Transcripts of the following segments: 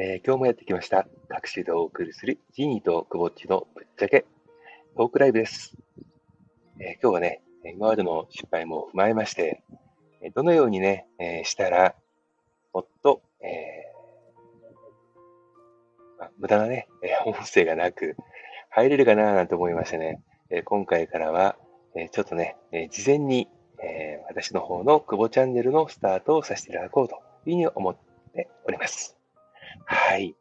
えー今日もやってきました。各種でお送りするジーニーとクボッチのぶっちゃけトークライブです。えー今日はね、今までの失敗も踏まえまして、どのようにね、えーしたら、もっと、えーま無駄なね、音声がなく入れるかななんて思いましてね、え今回からは、えちょっとね、え事前に、え私の方の久保チャンネルのスタートをさせていただこうというふうに思っております。はい。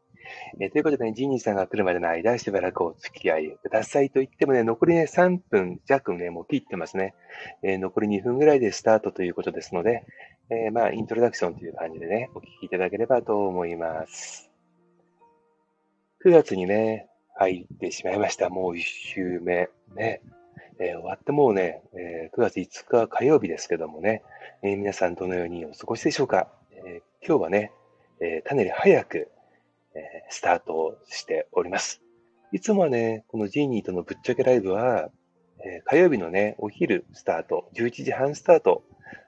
えということでね、ジニーさんが来るまでの間、しばらくお付き合いくださいと言ってもね、残りね、3分弱ね、もう切ってますね。えー残り2分ぐらいでスタートということですので、えーまあ、イントロダクションという感じでね、お聞きいただければと思います。9月にね、入ってしまいました。もう1週目。ね。えー終わってもうね、え9月5日火曜日ですけどもね、え皆さんどのようにお過ごしでしょうか、え今日はね、えーかなり早く、えースタートしております。いつもはね、このジーニーとのぶっちゃけライブは、えー火曜日のね、お昼スタート、11時半スタート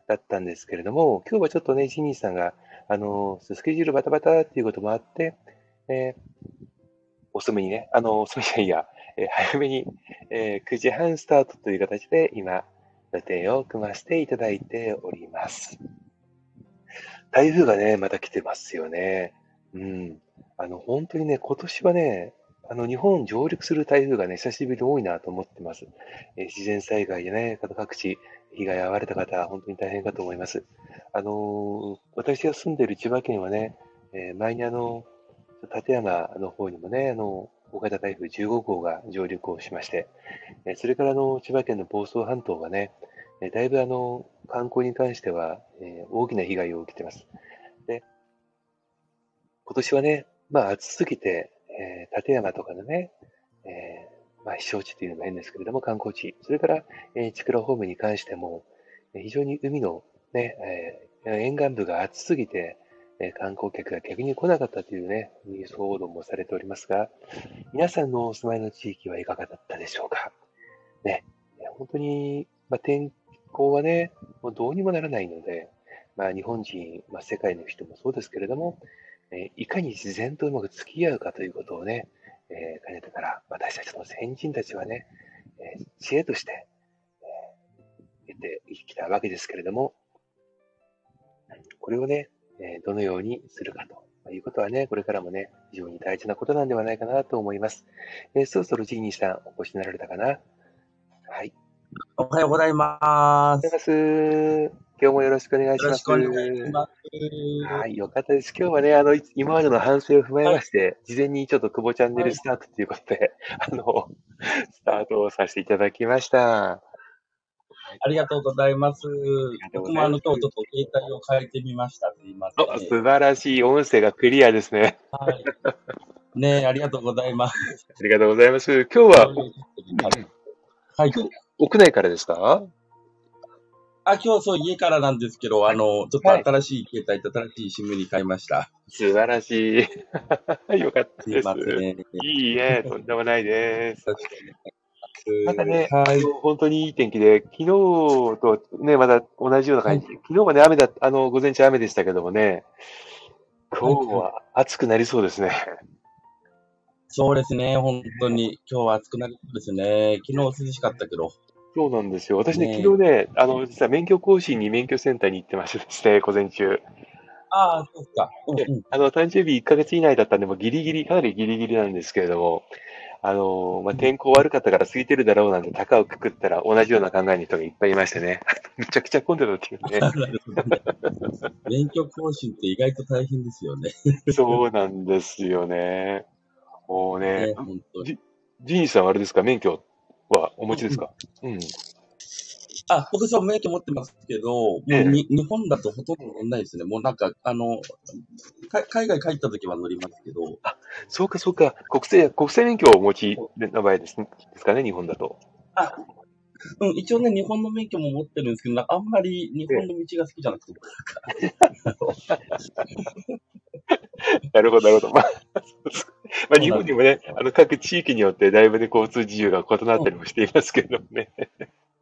だったんですけれども、今日はちょっとね、ジーニーさんが、あのースケジュールバタバタっていうこともあって、えー遅めにね、あのー遅めじゃいや、えー早めに、えー9時半スタートという形で今、予定を組ませていただいております。台風がね、また来てますよね。うん。あの、本当にね、今年はね、あの、日本上陸する台風がね、久しぶりに多いなと思ってます。えー自然災害でね、各地、被害に遭われた方、本当に大変かと思います。あのー私が住んでいる千葉県はね、えー前にあの、館山の方にもね、あの、大型台風15号が上陸をしまして、えーそれからあの、千葉県の房総半島がね、えーだいぶあの、観光に関しては、えー大きな被害を受けてます。で、今年はね、まあ暑すぎて、えー立山とかのね、えーまあ避暑地というのも変ですけれども、観光地、それから、えー、千倉方面に関しても、非常に海のね、えー沿岸部が暑すぎて、え観光客が逆に来なかったというね、ニュース報道もされておりますが、皆さんのお住まいの地域はいかがだったでしょうか？ね、本当に、まあ、天候はね、もうどうにもならないので、まあ、日本人、まあ、世界の人もそうですけれども、えいかに自然とうまく付き合うかということをね、えーかねてから私たちの先人たちはね、え知恵として、えー得てきたわけですけれども、これをね、えどのようにするかということはね、これからもね、非常に大事なことなんではないかなと思います。えーそろそろジーニーさんお越しになられたかな？はい。おはようございます。ます。今日もよろしくお願いします。よろしくお願いします。はい、よかったです。今日はね、あの、い今までの反省を踏まえまして、事前にちょっと久保チャンネルスタートということで、あの、スタートをさせていただきました。ありがとうございます。僕もあの、今日ちょっと携帯を変えてみました。すいません。お素晴らしい。音声がクリアですね。はい。ねえ、ありがとうございます。ありがとうございます。今日ははい。屋内からですか？あ、今日そう家からなんですけど、あの、ちょっと新しい携帯と新しい SIM に変えました。素晴らしい。よかったですすいま。せん。いいえ、とんでもないです。確かに。なんかね、はい。本当にいい天気で、昨日とね、まだ同じような感じ。昨日はね、雨だ、あの、午前中雨でしたけどもね、今日は暑くなりそうですね。そうですね、本当に。今日は暑くなりそうですね。昨日涼しかったけど。そうなんですよ。私ね、ね昨日ね、あの、実は免許更新に免許センターに行ってましてですね、午前中。ああ、そうか。うんうん。あの、誕生日1ヶ月以内だったんで、もうギリギリ、かなりギリギリなんですけれども、あの、まあ、天候悪かったから空いてるだろうなんて、高をくくったら同じような考えの人がいっぱいいましてね。めちゃくちゃ混んでたっていうね。免許更新って意外と大変ですよね。そうなんですよね。もうねね、本当に。ジーニーさんはあれですか、免許はお持ちですか？うん。あ、僕そう免許持ってますけど、もう日本だとほとんど乗んないですね。もうなんか、あの、か海外帰った時は乗りますけど、そうか、そうか。国際、国際免許をお持ちの場合ですですかね、日本だと。あ、うん、一応ね、日本の免許も持ってるんですけど、あんまり日本の道が好きじゃなくて、なるほど、なるほど。まあ、まあ、日本にもね、あの、各地域によってだいぶね、交通自由が異なったりもしていますけれどもね。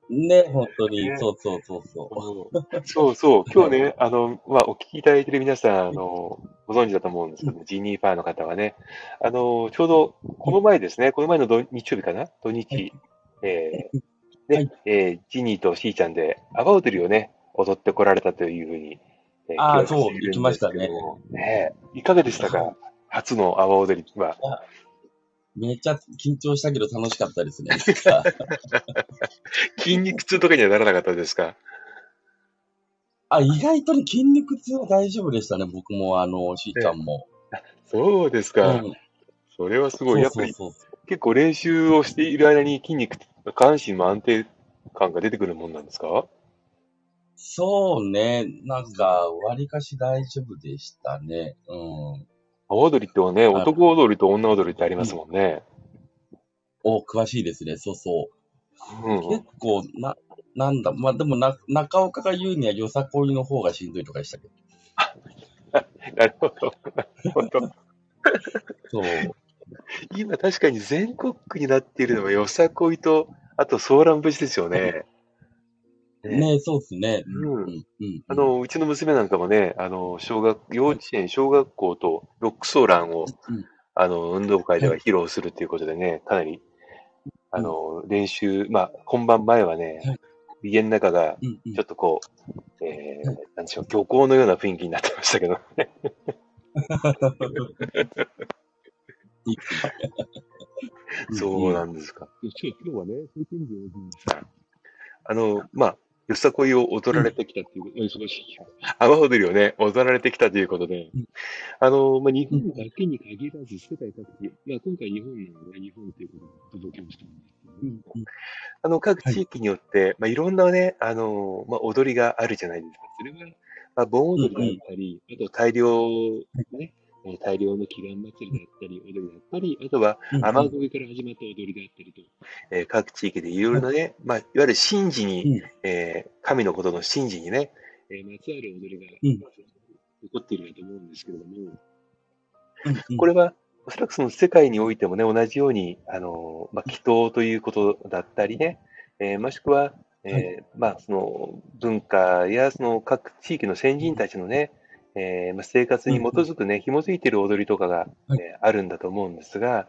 ね、本当に、ね。そうそうそうそそうそう、今日ね、あの、まあ、お聞きいただいている皆さん、あの、ご存知だと思うんですけど、ジニーファーの方はね、あの、ちょうど、この前ですね、この前の土日曜日かな？土日、えーね、はいえージニーとシーちゃんで、阿波踊りをね、踊ってこられたというふうに、えあー記憶しているんですけどそう行きましたねねいかがでしたか？初の阿波踊りは。う。めっちゃ緊張したけど楽しかったですね。筋肉痛とかにはならなかったですか？あ、意外とね、筋肉痛は大丈夫でしたね、僕も、あの、しーちゃんも。そうですか。うんそれはすごい。やっぱり結構練習をしている間に筋肉、下半身も安定感が出てくるもんなんですか？そうね、なんか、割かし大丈夫でしたね。うん。阿波踊りってはね、い男踊りと女踊りってありますもんね。お、詳しいですね、そうそう。うん。結構、な、なんだ、まあでもな、中岡が言うにはよさこいの方がしんどいとかでしたけど。なるほど。なるほど。そう。今確かに全国区になっているのはよさこいと、あとソーラン節ですよね。ねそうですね。うんう。あの、うちの娘なんかもね、あの、小学、幼稚園、小学校とロックソーランを、うんあの、運動会では披露するということでね、かなり、あの、練習、まあ、本番前はねはい、家の中が、ちょっとこう、えーはいなんでしょう、漁港のような雰囲気になってましたけどね。そうなんですか。今日はね、そういう点でさ、あの、まあ、よさこいを踊られてきたっていう、お忙しい。阿波踊りをね、踊られてきたということで。うん、あの、まあ、日本だけに限らず世界各地、まあ、今回日本なので日本ということでお届けをしたあの、各地域によって、まあ、いろんなね、あの、まあ、踊りがあるじゃないですか。それは、まあ、盆踊りだったり、あと大量、ね、えー大量の祈願祭りだったり、踊りだったり、あとは、うん雨乞いから始まった踊りであったりと、えー各地域でいろいろなね、まあ、いわゆる神事に、うん。えー神のことの神事にね、えーまつわる踊りが、うん。起こっているかと思うんですけれども、これは、おそらくその世界においてもね、同じように、あの、まあ、祈祷ということだったりね、えーもしくは、えーまあ、その文化やその各地域の先人たちのね、えーまあ、生活に基づくね、紐づいている踊りとかが、はい。えーあるんだと思うんですが、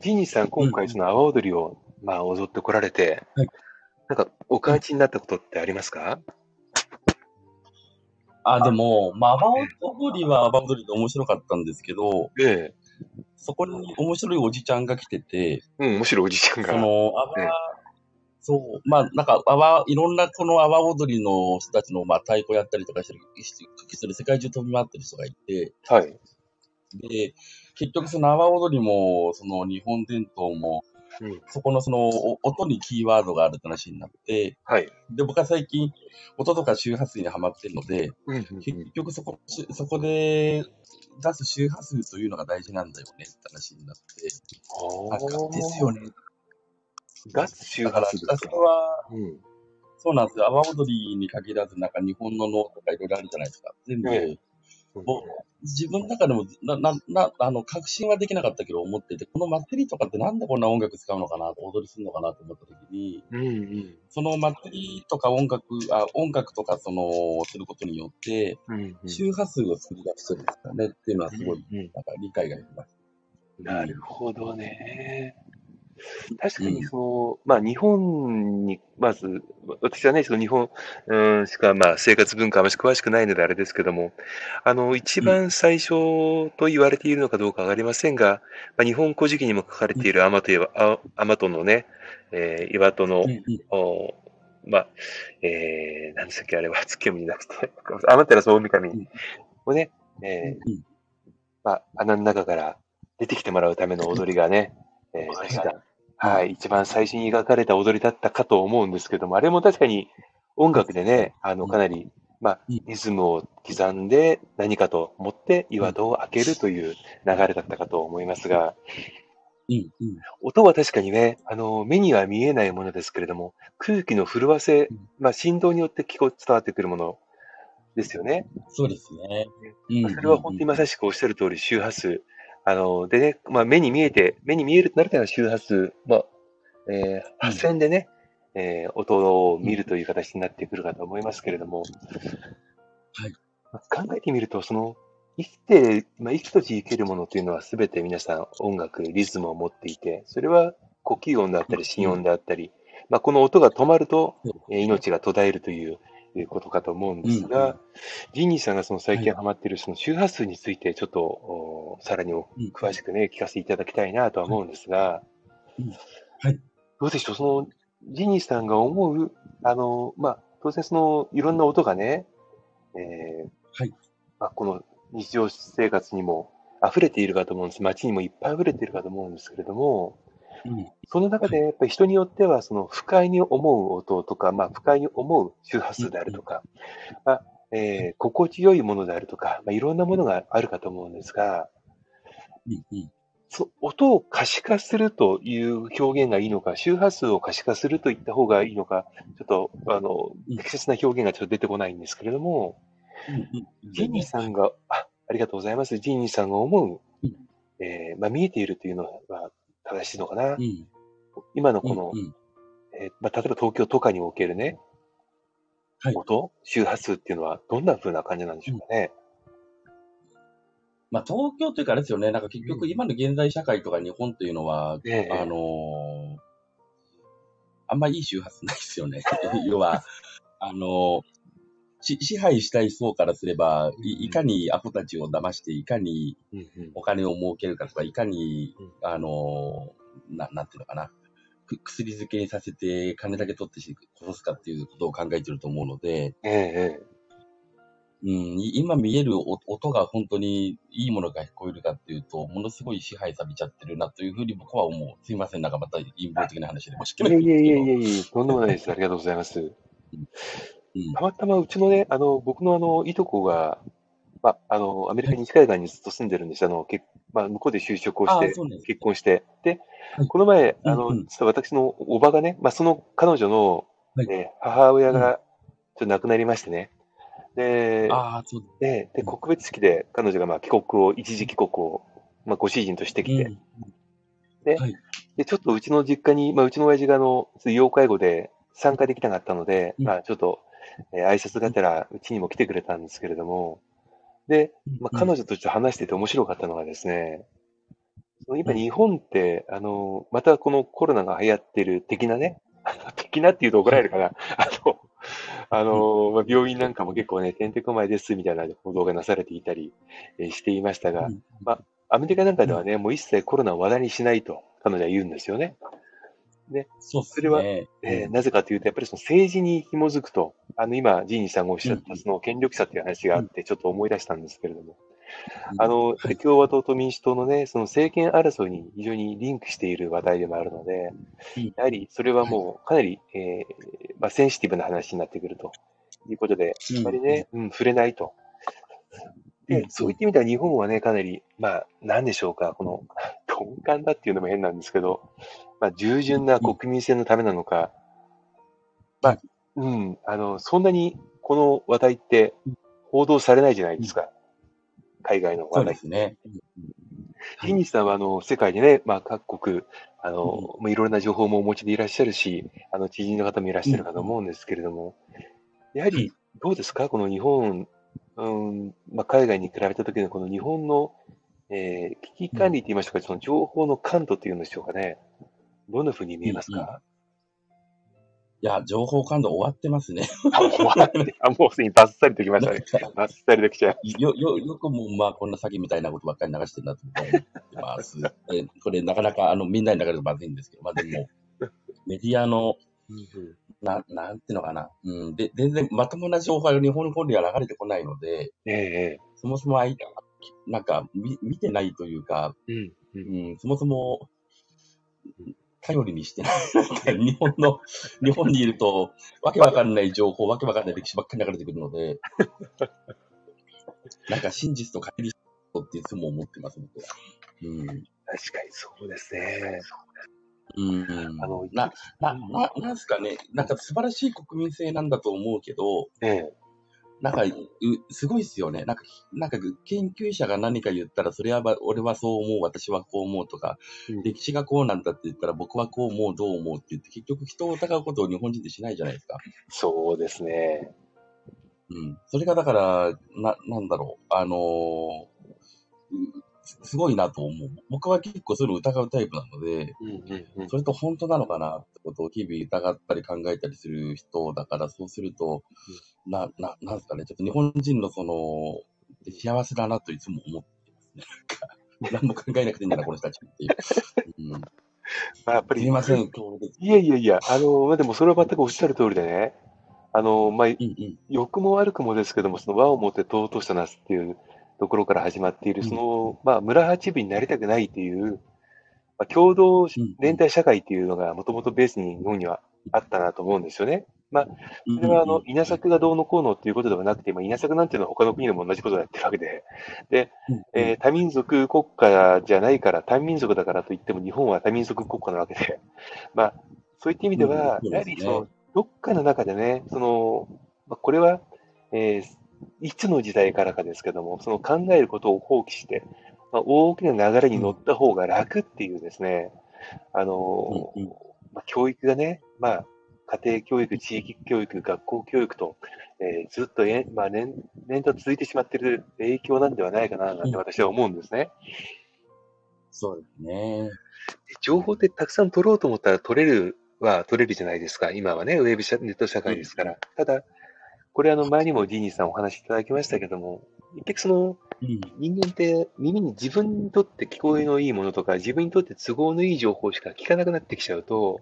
ジーニーさん、今回その阿波踊りを、まあ、踊ってこられて、はい。なんかお感じになったことってありますか？あ、でも、まあ、阿波踊りは阿波踊りで面白かったんですけど、ええ。そこに面白いおじちゃんが来てて、うん、むしろおじちゃんが。その、阿波ええ、そう、まあ、なんか、阿波、いろんなこの阿波踊りの人たちの、まあ、太鼓やったりとかしてる、してそれ世界中飛び回ってる人がいて、はい。で、結局その阿波踊りも、その日本伝統も、うん。そこのそのお音にキーワードがあるって話になって、はい。で、僕は最近、音とか周波数にはまってるので、うんうんうん。結局そこ、しそこで出す周波数というのが大事なんだよねって話になって、なんか、ですよね。ガス周だから、波数ですかそれ。は、うん。そうなんですよ。阿波踊りに限らず、なんか日本の能とかいろいろあるじゃないですか。全部、えぼ自分の中でも、な、な、な、あの、確信はできなかったけど思ってて、この祭りとかってなんでこんな音楽使うのかな、踊りするのかなと思った時に、うんうん。その祭りとか音楽、あ、音楽とかその、することによって、うんうん周波数を作り出してるんですかねっていうのはすごい、うんなんか理解ができます。なるほどね。確かにその、まあ日本に、まず、私はね、その日本、うん、しかまあ生活文化はあまし詳しくないのであれですけども、あの、一番最初と言われているのかどうかわかりませんが、まあ、日本古事記にも書かれているアマトアマトのね、えー岩戸の。おまあ、えー、何でしたっけ、あれは、月読みになくて、アマテラス大神うん。をね、えーうん。まあ、穴の中から出てきてもらうための踊りがね、えー、確か、はい、一番最初に描かれた踊りだったかと思うんですけども、あれも確かに音楽でね、あの、かなり、まあうん、リズムを刻んで何かと思って岩戸を開けるという流れだったかと思いますが、うんうん。音は確かにね、あの、目には見えないものですけれども、空気の震わせうん、まあ、振動によって聞こ伝わってくるものですよね。そうですね。それは本当にまさしくおっしゃる通り周波数。あの、でね、まあ、目に見えて、目に見えるとなると周波数、まあ、えー、8000でね、えー音を見るという形になってくるかと思いますけれども、はい。まあ考えてみると、その、生きて、まあ、生きとし生けるものというのは全て皆さん音楽、リズムを持っていて、それは呼吸音であったり、心音であったり、まあ、この音が止まると、えー命が途絶えるといういうことかと思うんですうんうが、ジンニーさんがその最近ハマっているその周波数についてちょっと、おさらに詳しくね、聞かせていただきたいなとは思うんですがうん。はい、どうでしょう、そのジンニーさんが思う、あの、まあ、当然そのいろんな音がね、えーはい。まあ、この日常生活にも溢れているかと思うんです。街にもいっぱい溢れているかと思うんですけれども、うん。その中でやっぱり人によっては、その不快に思う音とか、まあ、不快に思う周波数であるとか、まあえー心地よいものであるとか、まあ、いろんなものがあるかと思うんですが、そ音を可視化するという表現がいいのか、周波数を可視化するといった方がいいのか、ちょっと、あのうん、適切な表現がちょっと出てこないんですけれども、ジンニーさんが、あありがとうございます。ジンニーさんが思ううん、えーまあ、見えているというのは正しいのかな。うん。今のこの、うんうん。えーまあ、例えば東京とかにおけるね、はい。音、周波数っていうのはどんな風な感じなんでしょうかね。まあ、東京というかあれですよね、なんか結局今の現代社会とか日本というのは、あのーあんまいい周波数ないですよね。要は、あのーし支配したい層からすれば、いいかにアホたちを騙して、いかにお金を儲けるかとか、いかにうん、あのーな、なんていうのかな。く薬漬けにさせて金だけ取ってし殺すかっていうことを考えてると思うので、えええうん、い今見えるお音が本当にいいものが聞こえるかっていうと、ものすごい支配されちゃってるなというふうに僕は思う。すいません、なんかまた陰謀的な話で申しえ訳ないいえいいえいえいえ、とんでもないです。ありがとうございます。うん。たまたまうちのね、あの、僕のあの、いとこが、まあ、あの、アメリカ西海岸にずっと住んでるんです。あの、けまあ、向こうで就職をして、結婚して。ではい、この前、あの、実は私のおばがね、まあ、その彼女の、はい。えー母親うん。がちょっと亡くなりましてね。で、ああ、そう。で、で告別式で彼女がまあ帰国を、一時帰国を、まあ、ご主人としてきて、うんで、ちょっとうちの実家に、まあ、うちの親父があの、要介護で参加できなかったので、うん。まあ、ちょっと、えー挨拶がてら、うちにも来てくれたんですけれども、で、まあ、彼女とちょっと話してて面白かったのがですね、今うん。日本って、あの、またこのコロナが流行ってる的なね、的なって言うと怒られるかな、あの、あの、まあ、病院なんかも結構ね、てんてこまいですみたいな報道がなされていたりえーしていましたが、うん。アメリカなんかではね、もう一切コロナを話題にしないと彼女は言うんですよね。そうっすそれはね。えーなぜかというと、やっぱりその政治に紐づくと、あの今、ジーニーさんがおっしゃっうんたその権力者っていう話があって、ちょっと思い出したんですけれども、うん。あの、はい共和党と民主党のね、その政権争いに非常にリンクしている話題でもあるのでうん、やはりそれはもうかなり、えーまあ、センシティブな話になってくるということで、うん。あまりね、うん、触れないと。でう、ん。そういった意味では日本はね、かなり、まあ、なんでしょうか、この、鈍感だっていうのも変なんですけど、まあ、従順な国民性のためなのか、まあ、うん、あの、そんなにこの話題って報道されないじゃないですか。海外のそう話題。ですね。ジンニーさんは、あの、世界でね、まあ、各国、あの、まあいろいろな情報もお持ちでいらっしゃるし、あの、知人の方もいらっしゃるかと思うんですけれども、やはり、どうですか？この日本、うん、まあ、海外に比べた時のこの日本の、えー危機管理と言いましたか、その情報の感度というんでしょうかね。どんな風に見えますか、いや、情報感度終わってますね。あ、終わってあもうすでにバッサリときましたね。バッサリときちゃう。よ、よ、よくもう、まあ、こんな詐欺みたいなことばっかり流してるなと思ってます。えこれ、なかなか、あの、みんなに流れるとまずいんですけど、まあでも、メディアの、な、なんていうのかな。うん。で、全然まともな情報が日本の方には流れてこないので、ええそもそもなんか、み、見てないというか。うんうん、そもそも、頼りにしてない。日本の、日本にいると、わけわかんない情報、わけわかんない歴史ばっかり流れてくるので、なんか真実と乖離っていつも思ってます、僕は。うん。確かにそうですね。うん。あのな、な、な、なんすかね、なんか素晴らしい国民性なんだと思うけど、ええなんか、うすごいっすよね。なんか、なんか、研究者が何か言ったら、それはば、俺はそう思う、私はこう思うとか、うん歴史がこうなんだって言ったら、僕はこう思う、どう思うって言って、結局人を疑うことを日本人ってしないじゃないですか。そうですね。うん。それがだから、な、なんだろう、あのーうすすごいなと思う。僕は結構そういうの疑うタイプなので、それと本当なのかなってことを日々疑ったり考えたりする人だから、そうすると、な、な、なんですかね、ちょっと日本人のその、幸せだなといつも思ってますね。なんか、何も考えなくていいんだな、この人たちっていう。うん、まあ、やっぱり、すいません。いやいやいや、あの、まあ、でもそれは全くおっしゃる通りでね、あの、まあ、うんうん。良くも悪くもですけども、その和をもって尊したなすっていうところから始まっている、うん。その、まあ、村八分になりたくないっていう、まあ、共同うん。連帯社会っていうのがもともとベースに日本にはあったなと思うんですよね。まあ、それはあの、稲作がどうのこうのっていうことではなくて、まあ、稲作なんていうのは他の国でも同じことをやってるわけで、で、えー多民族国家じゃないから、単民族だからといっても日本は多民族国家なわけで、まあ、そういった意味では、うん。やはりその、どっかの中でね、その、まあ、これは、えーいつの時代からかですけども、その考えることを放棄して、まあ、大きな流れに乗った方が楽っていうですね、あの、うんうんまあ、教育がね、まあ、家庭教育、地域教育、学校教育と、えーずっとえ、まあ、年、年と続いてしまっている影響なんではないかな、なんて私は思うんですね。そうですね。情報ってたくさん取ろうと思ったら取れるは取れるじゃないですか。今はね、ウェブ社ネット社会ですから。ただ、これあの前にもジーニーさんお話しいただきましたけども、結局そのうん。人間って耳に自分にとって聞こえのいいものとか、自分にとって都合のいい情報しか聞かなくなってきちゃうと、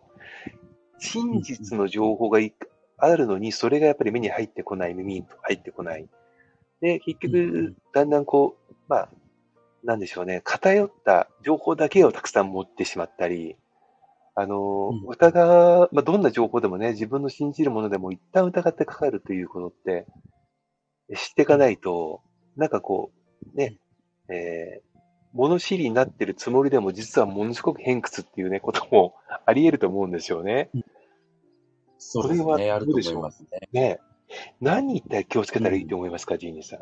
真実の情報がいあるのに、それがやっぱり目に入ってこない、耳に入ってこない。で、結うん局、だんだんこう、まあ、なんでしょうね、偏った情報だけをたくさん持ってしまったり、あのうん、疑う、まあ、どんな情報でもね、自分の信じるものでも一旦疑ってかかるということって、知っていかないと、なんかこう、ね、えー物知りになってるつもりでも、実はものすごく偏屈っていうね、こともあり得ると思うんですよね。そうですね。これはあると思いますね。ね何に一体気をつけたらいいと思いますか、ジーニーさん。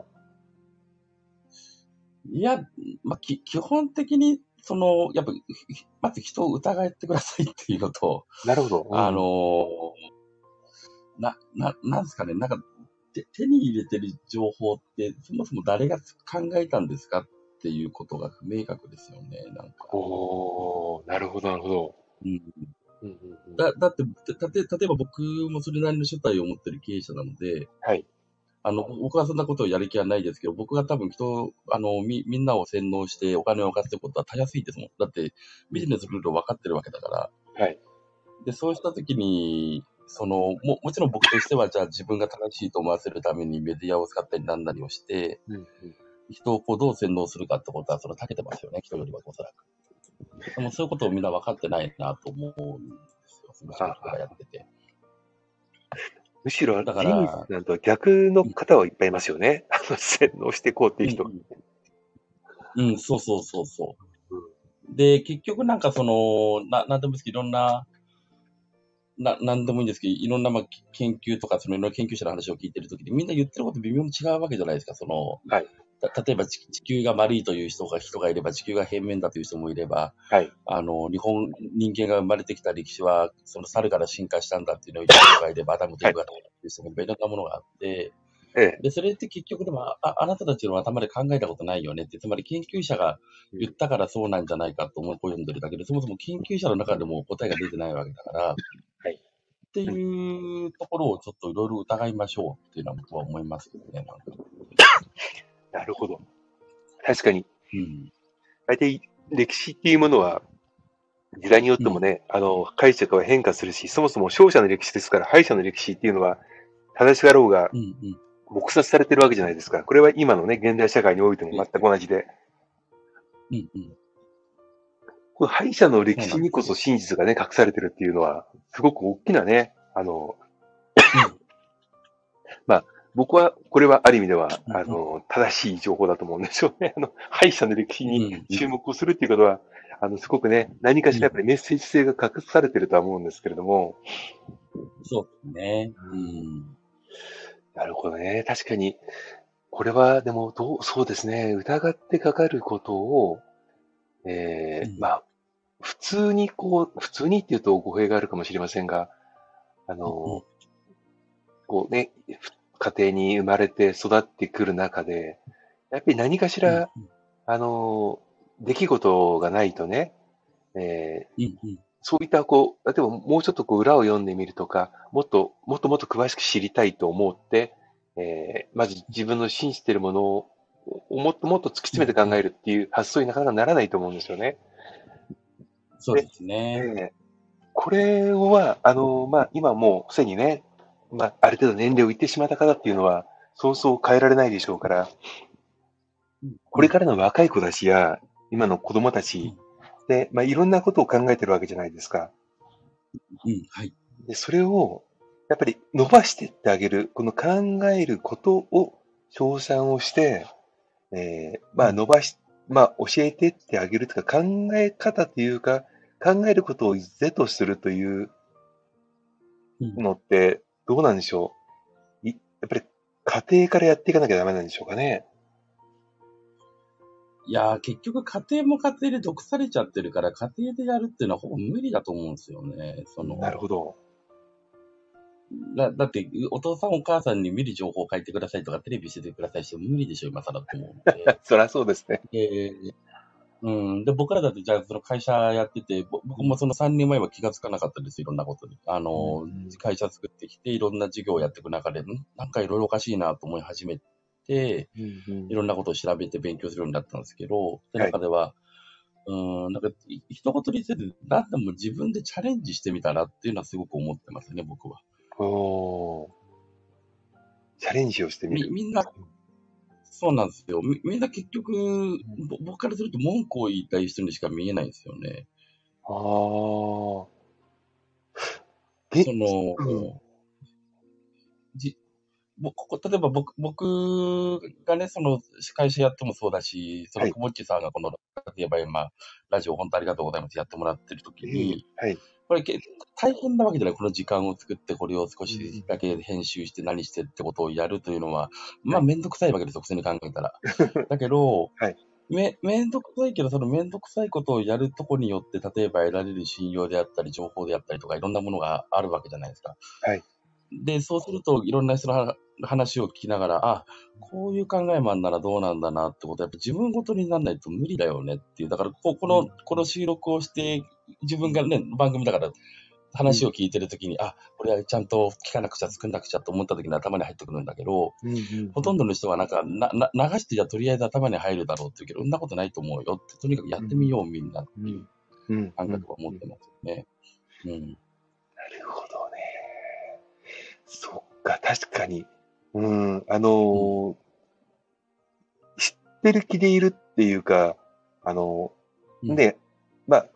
いや、まあ、き基本的に、その、やっぱ、ひまず人を疑ってくださいっていうのと、なるほど。あのーな、な、なんですかね、なんか、手手に入れてる情報って、そもそも誰が考えたんですかっていうことが不明確ですよね、なんか。おー、なるほど、なるほど。うん、うんうんうんだだってたて、例えば僕もそれなりの所帯を持ってる経営者なので、はい。あの、僕はそんなことをやる気はないですけど、僕が多分人、あの、み、みんなを洗脳してお金を貸すってことはたやすいですもん。だって、ビジネスルールを分かってるわけだから。はい。で、そうしたときに、その、も、もちろん僕としては、じゃあ自分が正しいと思わせるためにメディアを使ったりなんなりをして、うんうん人をこうどう洗脳するかってことは、それ長けてますよね、人よりはおそらく。でもそういうことをみんな分かってないなと思うんですよ、その仕事がやってて。むしろ、ジだからーニーさんとは逆の方はいっぱいいますよね。あの、洗脳していこうっていう人。うん、うん、そうそうそうそう。で、結局なんかその、な、なんでもいいですけど、いろんな、な、なんでもいいんですけど、いろんな、まあ、研究とか、そのいろんな研究者の話を聞いてるときに、みんな言ってること微妙に違うわけじゃないですか、その、はいた例えば地地球が丸いという人が人がいれば、地球が平面だという人もいれば、はい。あの、日本、人間が生まれてきた歴史は、その猿から進化したんだっていうのを言う人がいれば、アダムとイブがという人もいろんなものがあって、ええ。で、それって結局でもあ、ああなたたちの頭で考えたことないよねって、つまり研究者が言ったからそうなんじゃないかと思い込んでるだけで、そもそも研究者の中でも答えが出てないわけだから、はいっていうところをちょっといろいろ疑いましょうっていうのは僕は思いますけどね、なるほど。確かに、うん。大体歴史っていうものは、時代によってもね、あの、解釈は変化するし、そもそも勝者の歴史ですから、敗者の歴史っていうのは、正しかろうがうんうん。黙殺されてるわけじゃないですか。これは今のね、現代社会においても全く同じで、うんうん。この敗者の歴史にこそ真実がね、隠されてるっていうのは、すごく大きなね、あの、まあ、僕は、これはある意味では、うんあの、正しい情報だと思うんですよね。あの、敗者の歴史にうん注目をするっていうことは、あの、すごくね、何かしらやっぱりメッセージ性が隠されてるとは思うんですけれども、そうですね。うん。なるほどね。確かに、これはでもどう、そうですね。疑ってかかることを、えーうんまあ、普通にこう、普通にって言うと語弊があるかもしれませんが、あの、こうね、ふ家庭に生まれて育ってくる中で、やっぱり何かしら、うんあの、出来事がないとね、えーうんうんそういったこう、例えばもうちょっとこう裏を読んでみるとか、もっと、もっともっと詳しく知りたいと思って、えーまず自分の信じているものをもっともっと突き詰めて考えるっていう発想になかなかならないと思うんですよね。そうですね。ええこれは、あの、まあ、今もうすでにね、まあ、ある程度年齢をいってしまった方っていうのは、そうそう変えられないでしょうから、これからの若い子たちや、今の子供たちで、まあ、いろんなことを考えてるわけじゃないですか。うん、はい。で、それを、やっぱり伸ばしていってあげる、この考えることを称賛をして、えーまあ伸ばし、まあ教えてってあげるとか考え方というか、考えることを是とするといううんのってどうなんでしょう？いやっぱり家庭からやっていかなきゃダメなんでしょうかね？いやー、結局家庭も家庭で毒されちゃってるから、家庭でやるっていうのはほぼ無理だと思うんですよね。そのなるほど。だだって、お父さんお母さんに見る情報を書いてくださいとか、テレビしててくださいしても無理でしょ、今更と思うので。そりゃそうですね。で、うん。で、僕らだって、じゃあ、その会社やってて、ぼ僕もその3年前は気がつかなかったです、いろんなことに。あの、うん会社作ってきて、いろんな事業をやっていく中で、ん？なんかいろいろおかしいなと思い始めて、いろんなことを調べて勉強するようになったんですけど、その中では、うん、なんか、い一言にせず、何でも自分でチャレンジしてみたらっていうのはすごく思ってますね、僕は。おーチャレンジをしてみる。みみんな、そうなんですよ。みみんな結局、ぼ僕からすると文句を言いたい人にしか見えないんですよね。ああ。でそ、の、うんじぼここ例えば僕僕がね、その会社やってもそうだし、そはいのくぼっちさんがこの、例えば今、ラジオ本当ありがとうございますやってもらってる時に、はい。これけ大変なわけじゃない。この時間を作って、これを少しだけ編集して何してってことをやるというのは、まあめんどくさいわけですよ、普通に考えたら。だけど、はいめ、めんどくさいけど、そのめんどくさいことをやるとこによって、例えば得られる信用であったり、情報であったりとか、いろんなものがあるわけじゃないですか。はい。で、そうすると、いろんな人の話話を聞きながら、あ、こういう考えもあんならどうなんだなってことは、やっぱ自分ごとにならないと無理だよねっていう。だから、ここの、この収録をして、自分がね、番組だから、話を聞いてるときに、あ、これはちゃんと聞かなくちゃ、作んなくちゃと思ったときに頭に入ってくるんだけど、ほとんどの人はなんかなな流してじゃとりあえず頭に入るだろうって言うけど、そんなことないと思うよって、とにかくやってみようみんなっていううん。感覚は持ってますよね。うん。なるほどね。そっか、確かに。うん、あのー知ってる気でいるっていうか、あのーうんね、まあ、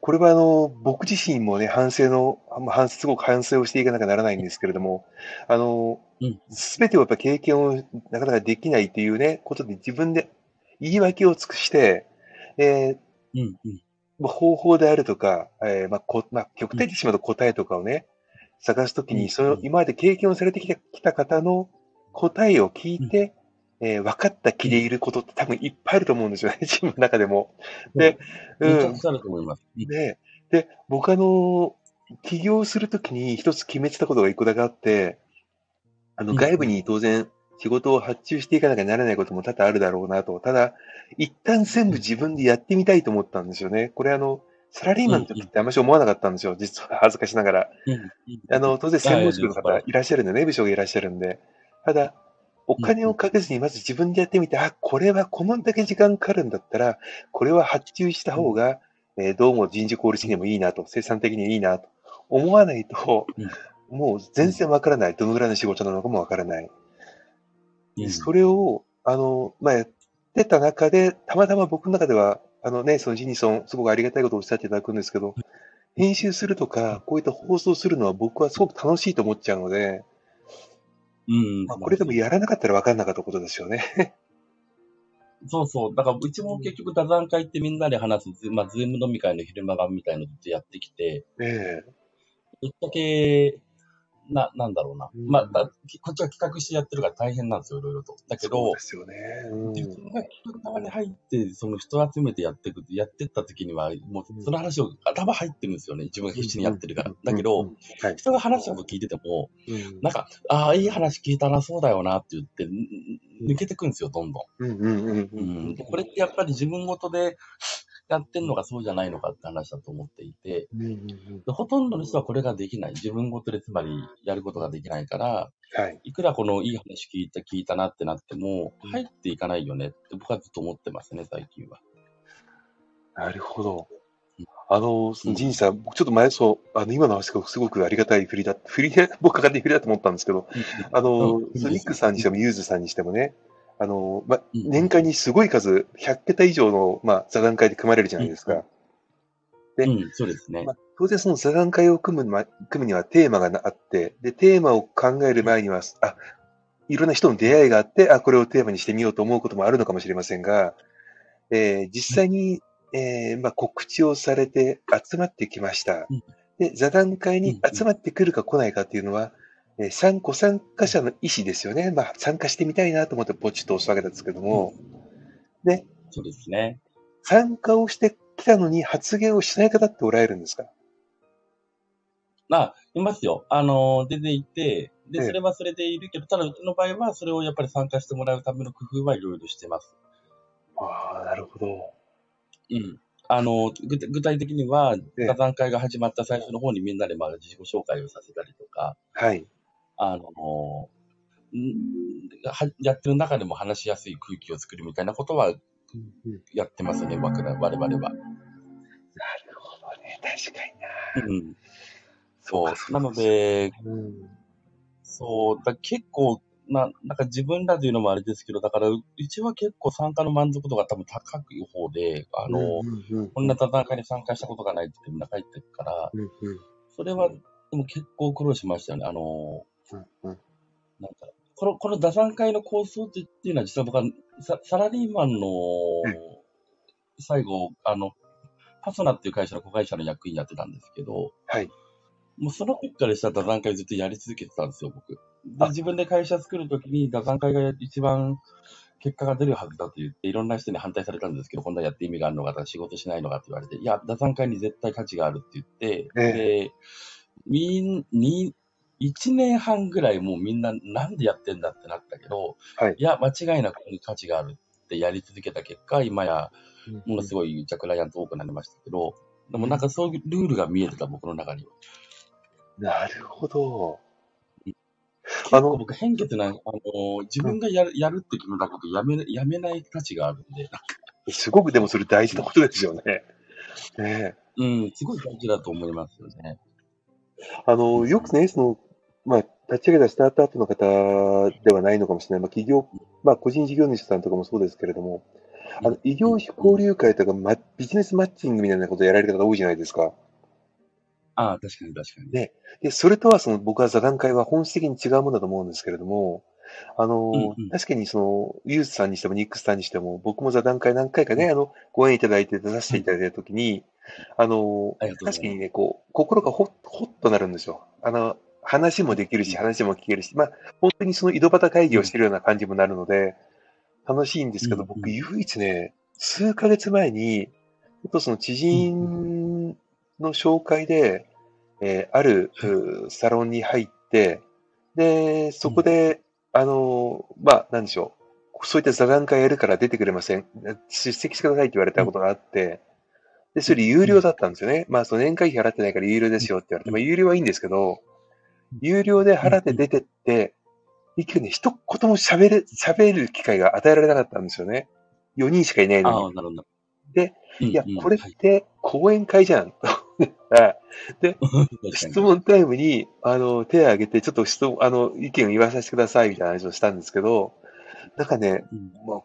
これはあの、僕自身もね、反省の、まあ反すごく反省をしていかなきゃならないんですけれども、すべてをやっぱ経験をなかなかできないっていうね、ことで自分で言い訳を尽くして、えーうん。うん。まあ方法であるとか、えーまあこまあ、極端にしまうと答えとかをね、探すときに、今まで経験をされてきたきた方の答えを聞いて、えー分かった気でいることって多分いっぱいあると思うんですよね、自分の中でも。で、うん。うんで、で、僕あの、起業するときに一つ決めてたことが一個だけあって、あの、うん外部に当然仕事を発注していかなきゃならないことも多々あるだろうなと。ただ、一旦全部自分でやってみたいと思ったんですよね。これあの、サラリーマンの時ってあんまり思わなかったんですよ。実は恥ずかしながら。うん。あの、当然専門職のはい方いらっしゃるんでね、部署がいらっしゃるんで。ただ、お金をかけずにまず自分でやってみて、あ、これはこのだけ時間かかるんだったら、これは発注した方が、えーどうも人事効率的にもいいなと、生産的にいいなと思わないと、もう全然わからない。どのぐらいの仕事なのかもわからない。うんそれを、あの、まあ、やってた中で、たまたま僕の中では、あのね、そのジニソン、すごくありがたいことをおっしゃっていただくんですけど、編集するとか、こういった放送するのは僕はすごく楽しいと思っちゃうので、うん。まあ、これでもやらなかったら分かんなかったことですよね。そうそう。だから、うちも結局、座談会ってみんなで話す、ズまあ、ズーム飲み会の昼間がみたいなのずっとやってきて、ええぶっちゃけ、な、なんだろうな。うんまあ、だこっちは企画してやってるから大変なんですよ、いろいろと。だけそうどで、すよね。うん自分が企画側に入って、その人を集めてやっていく、やってった時には、もうその話を頭入ってるんですよね。自分が必死にやってるから。だけうんど。人が話したこと聞いてても、うんなんか、ああ、いい話聞いたな、そうだよなって言って、ん抜けてくんですよ、どんどん。これってやっぱり自分ごとでやってんのかそうじゃないのかって話だと思っていて、ほとんどの人はこれができない。自分ごとでつまりやることができないから、はい。いくらこのいい話聞いた、聞いたなってなってもうん、入っていかないよねって僕はずっと思ってますね、最近は。なるほどうん。あの、うんジンさん、僕ちょっと前、そう、あの、今の話がすごくありがたい振りだ、振りで、僕が勝手に振りだと思ったんですけど、あの、うんニックさんにしてもユーズさんにしてもね、あの、ま、うん年間にすごい数、100桁以上の、まあ、座談会で組まれるじゃないですうんか。でうん、そうですねま。あ、当然その座談会を組む,、ま、組むにはテーマがなあって、で、テーマを考える前には、あ、いろんな人の出会いがあって、あ、これをテーマにしてみようと思うこともあるのかもしれませんが、えー実際に、えーまあ、告知をされて集まってきましたうん。で、座談会にうん集まってくるか来ないかっていうのは、えー参ご参加者の意思ですよね。まあ、参加してみたいなと思ってポチッと押すわけですけども、で、そうですね。参加をしてきたのに発言をしない方っておられるんですか？まあ、いますよ。あの、出ていて、で、ええそれはそれでいるけど、ただうちの場合は、それをやっぱり参加してもらうための工夫はいろいろしてます。ああ、なるほど。うん。あの、具体具体的には、ええ座談会が始まった最初の方にみんなでまあ自己紹介をさせたりとか、はい。あの、んはやってる中でも話しやすい空気を作るみたいなことはやってますね、我々は。なるほどね。確かにな。うん。そう。なの、で、うん。そう、だ結構、な、なんか自分らというのもあれですけど、だから、ううちは結構参加の満足度が多分高い方で、あの、うんうんこんな座談会に参加したことがないってみんな書いてるから、うんうんそれは、でも結構苦労しましたよね。あの、なんか、この、この座談会の構想ってっていうのは実は僕はササラリーマンの最後、あの、パソナっていう会社の子会社の役員やってたんですけど、はい。もうその時からした座談会ずっとやり続けてたんですよ、僕。で、あ自分で会社作るときに座談会が一番結果が出るはずだと言って、いろんな人に反対されたんですけど、こんなやって意味があるのかとか、仕事しないのかって言われて、いや、座談会に絶対価値があるって言って、えで、みん、に、1年半ぐらいもうみんななんでやってんだってなったけど、はいや、間違いなくここに価値があるってやり続けた結果、今やものすごいじゃクライアント多くなりましたけど、でもなんかそういうルールが見えてた、僕の中には。なるほど。結あの構僕、偏見な、あの、自分がやるやるって決めたことやめ、やめない価値があるんで、すごくでもそれ大事なことですよね。ねえうん、すごい大事だと思いますよね。あの、よくね、その、まあ、立ち上げたスタートアップの方ではないのかもしれない。まあ、企業、まあ、個人事業主さんとかもそうですけれども、あの、異業種交流会とか、ま、ビジネスマッチングみたいなことをやられる方多いじゃないですか。ああ、確かに確かに。ねで、それとはその、僕は座談会は本質的に違うものだと思うんですけれども、あの、うんうん確かにその、ユースさんにしてもニックスさんにしても、僕も座談会何回かね、あの、ご縁いただいて出させていただいたときに、あの、あ確かにね、こう、心がほっ、ほっとなるんですよ。あの、話もできるし、話も聞けるし、まあ、本当にその井戸端会議をしてるような感じもなるので、楽しいんですけど、僕、唯一ね、数ヶ月前に、ちょっとその知人の紹介で、えーあるサロンに入って、で、そこで、あの、まあ、なんでしょう。そういった座談会やるから出てくれません。出席してくださいって言われたことがあって、で、それ有料だったんですよね。まあ、その年会費払ってないから有料ですよって言われて、まあ、有料はいいんですけど、有料で払って出てって、結局ね、一言も喋れ、喋る機会が与えられなかったんですよね。4人しかいないのにあ。あ、なるほど。で、うん、いやうん、これっはいて講演会じゃん。で、質問タイムに、あの、手を挙げて、ちょっと質問、あの、意見を言わさせてくださいみたいな話をしたんですけど、なんかね、うんまあ、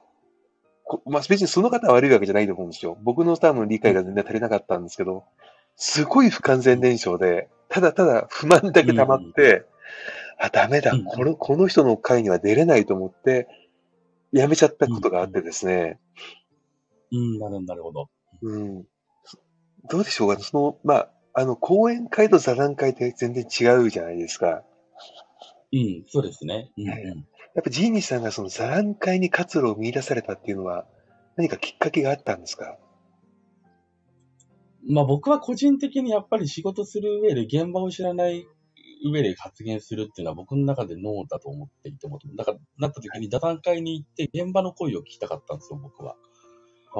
こまあ、別にその方は悪いわけじゃないと思うんですよ。僕の多分理解が全然足りなかったんですけど、すごい不完全燃焼で、ただただ不満だけ溜まって、あ、ダメだ、うんこの、この人の会には出れないと思って、やめちゃったことがあってですね、うん、なるほど、なるほど。うん。どうでしょうかその、まあ、あの、講演会と座談会って全然違うじゃないですか。うん、そうですね。うん。やっぱジーニーさんがその座談会に活路を見出されたっていうのは、何かきっかけがあったんですか？まあ僕は個人的にやっぱり仕事する上で現場を知らない上で発言するっていうのは僕の中でノーだと思っていても、だからなった時に座談会に行って現場の声を聞きたかったんですよ、僕は。あ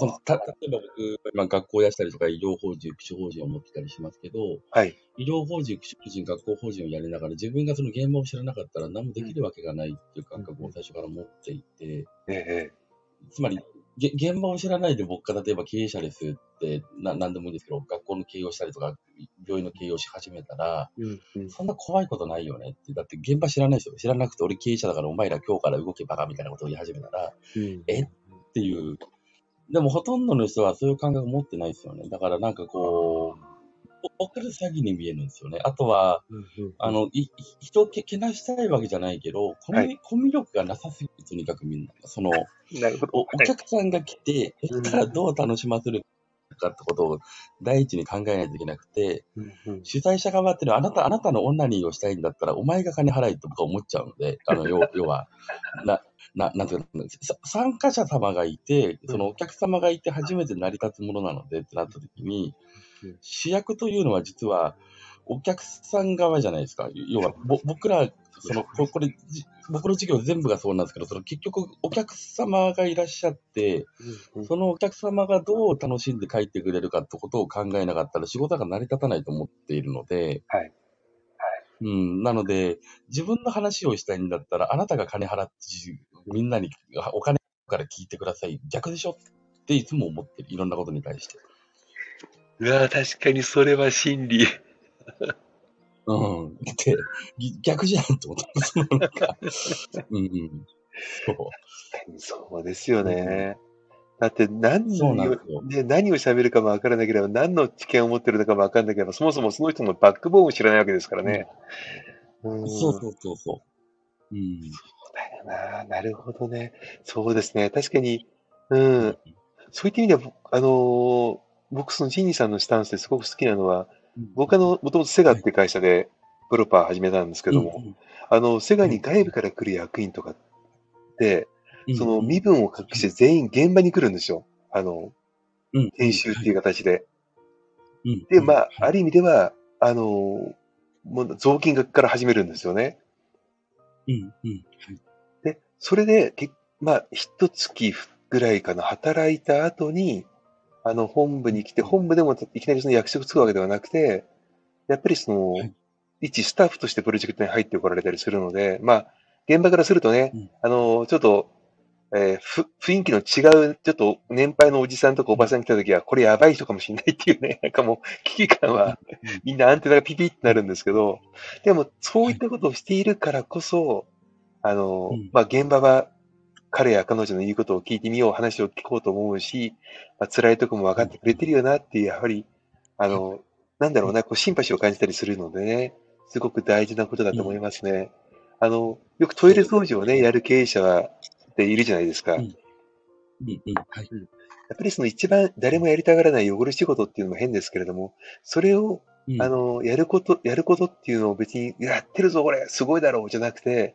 そのた例えば僕、今学校やしたりとか医療法人、福祉法人を持ってたりしますけど、あ。はい。医療法人、福祉法人、学校法人をやりながら自分がその現場を知らなかったら何もできるわけがないっていう感覚を最初から持っていて、ええつまり、げ現場を知らないで僕が例えば経営者ですって、な何でもいいんですけど、学校の経営をしたりとか、病院の経営をし始めたら、うんうんそんな怖いことないよねって。だって現場知らないですよ。知らなくて俺経営者だからお前ら今日から動けバカみたいなことを言い始めたら、っうんえていう。でもほとんどの人はそういう感覚持ってないですよね。だからなんかこう、分かる詐欺に見えるんですよね。あとは、あの、い人をけけなしたいわけじゃないけど、コミはいコミュ力がなさすぎて、とにかくみんな。その、なるほど。お客さんが来て、うんそしたらどう楽しませるかってことを第一に考えないといけなくて、主催者側っていうのは、あなた、あなたのオナニーをしたいんだったら、お前が金払いって僕は思っちゃうので、あの、要要は、な、な、なんていうか、参加者様がいて、そのお客様がいて初めて成り立つものなのでってなった時に、主役というのは実は、お客さん側じゃないですか。要は、ぼ僕ら、その、ここれ、じ僕の授業全部がそうなんですけど、その結局、お客様がいらっしゃって、うんそのお客様がどう楽しんで帰ってくれるかってことを考えなかったら仕事が成り立たないと思っているので、はい。うん、なので、自分の話をしたいんだったら、あなたが金払って、みんなにあお金から聞いてください。逆でしょっていつも思ってる。いろんなことに対して。うわ確かにそれは真理。うん。で、ぎ逆じゃんと思って。そのなんか、うんうん。そう。そうですよね。だって何をね、何を喋るかもわからなければ、何の知見を持ってるのかもわからなければ、そもそもその人のバックボーンを知らないわけですからね。うんそうそうそうそう。うん。だよな。なるほどね。そうですね。確かに、うん。そういった意味では、あのー僕、そのジーニーさんのスタンスですごく好きなのは、僕あの、もともとセガっていう会社でプロパー始めたんですけども、あの、セガに外部から来る役員とかって、うん、その身分を隠して全員現場に来るんですよ。あの、うん、研修っていう形で。うん、で、まあ、うん。ある意味では、あの、もう雑巾額から始めるんですよね。うん、うん。で、それで、けまあ、一月ぐらいかな、働いた後に、あの、本部に来て、本部でもいきなりその役職つくわけではなくて、やっぱりその、はい。一スタッフとしてプロジェクトに入ってこられたりするので、まあ、現場からするとね、うん。あの、ちょっと、えーふ雰囲気の違う、ちょっと年配のおじさんとかおばさん来た時は、これやばい人かもしれないっていうね、なんかもう危機感は、みんなアンテナがピピってなるんですけど、でもそういったことをしているからこそ、あの、うん。まあ、現場は彼や彼女の言うことを聞いてみよう、話を聞こうと思うし、まあ、辛いとこも分かってくれてるよなっていう、やはり、あの、なんだろうな、こう、シンパシーを感じたりするのでね、すごく大事なことだと思いますね。あの、よくトイレ掃除をね、やる経営者は、っているじゃないですか。うん。やうん、うん。はい。っぱりその一番誰もやりたがらない汚れ仕事っていうのも変ですけれども、それをうん。あ、の、やること、やることっていうのを別に、やってるぞ、これ、すごいだろう、じゃなくて、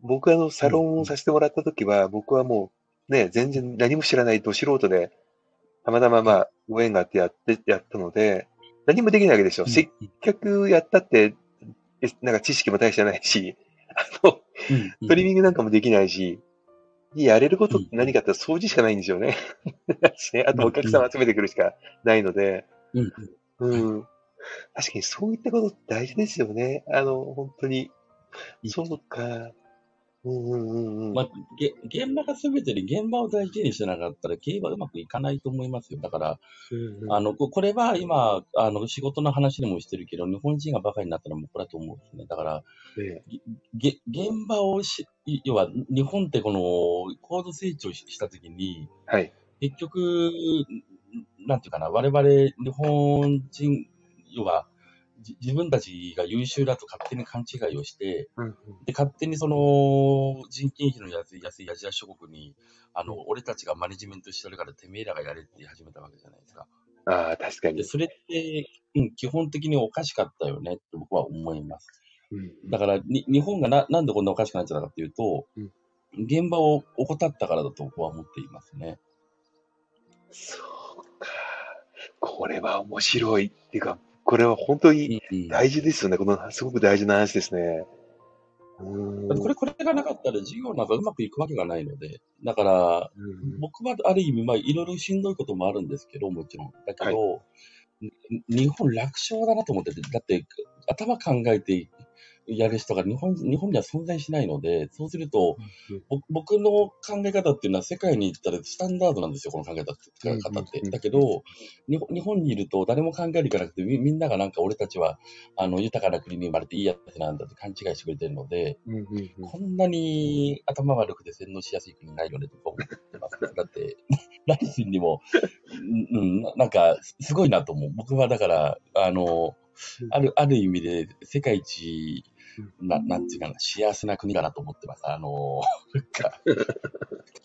僕あの、サロンをさせてもらった時は、僕はもう、ね、全然何も知らないど素人で、たまたままあ、ご縁があってやって、やったので、何もできないわけですよ。うん接客やったって、えなんか知識も大してないし、あの、うんトリミングなんかもできないし、やれることって何かって掃除しかないんですよね。ね あとお客さん集めてくるしかないので、うん、うん。確かにそういったこと大事ですよね。あの、本当に。うんそうか。うんうんうんうん。まあ、げ現場が全てで現場を大事にしてなかったら経営はうまくいかないと思いますよ。だから、うんうんあの、ここれは今、あの、仕事の話でもしてるけど、日本人がバカになったのもこれだと思うんですね。だから、ねげ現場をし、い要は、日本ってこの、高度成長ししたときに、はい。結局、なんていうかな、我々、日本人、要は、じ自分たちが優秀だと勝手に勘違いをして、うんうんで、勝手にその、人件費の安い安いアジア諸国に、あの、俺たちがマネジメントしてるからてめえらがやれって始めたわけじゃないですか。ああ、確かで、に。それって、うん、基本的におかしかったよねって僕は思います。うんだからに、日本がななんでこんなおかしくなっちゃったかっていうと、うん現場を怠ったからだと僕は思っていますね。そうか。これは面白い。っていうか、これは本当にうん大事ですよね。この、すごく大事な話ですね。これ、これがなかったら授業なんかうまくいくわけがないので、だから、うん僕はある意味、まあ、いろいろしんどいこともあるんですけど、もちろん。だけど、に日本楽勝だなと思ってて、だって、頭考えてやる人が日本日本には存在しないので、そうすると、ぼ僕の考え方っていうのは世界に行ったらスタンダードなんですよ、この考え方って。だけど、日本日本にいると誰も考えるからなくてみ、みんながなんか俺たちはあの豊かな国に生まれていいやつなんだって勘違いしてくれてるので、こんなに頭悪くて洗脳しやすい国ないよねとか思ってます。だって、ライスンにも、うんなんか、すごいなと思う。僕はだから、あの、ある、ある意味で世界一、ななんていうかな、幸せな国だなと思ってます。あの、なんか、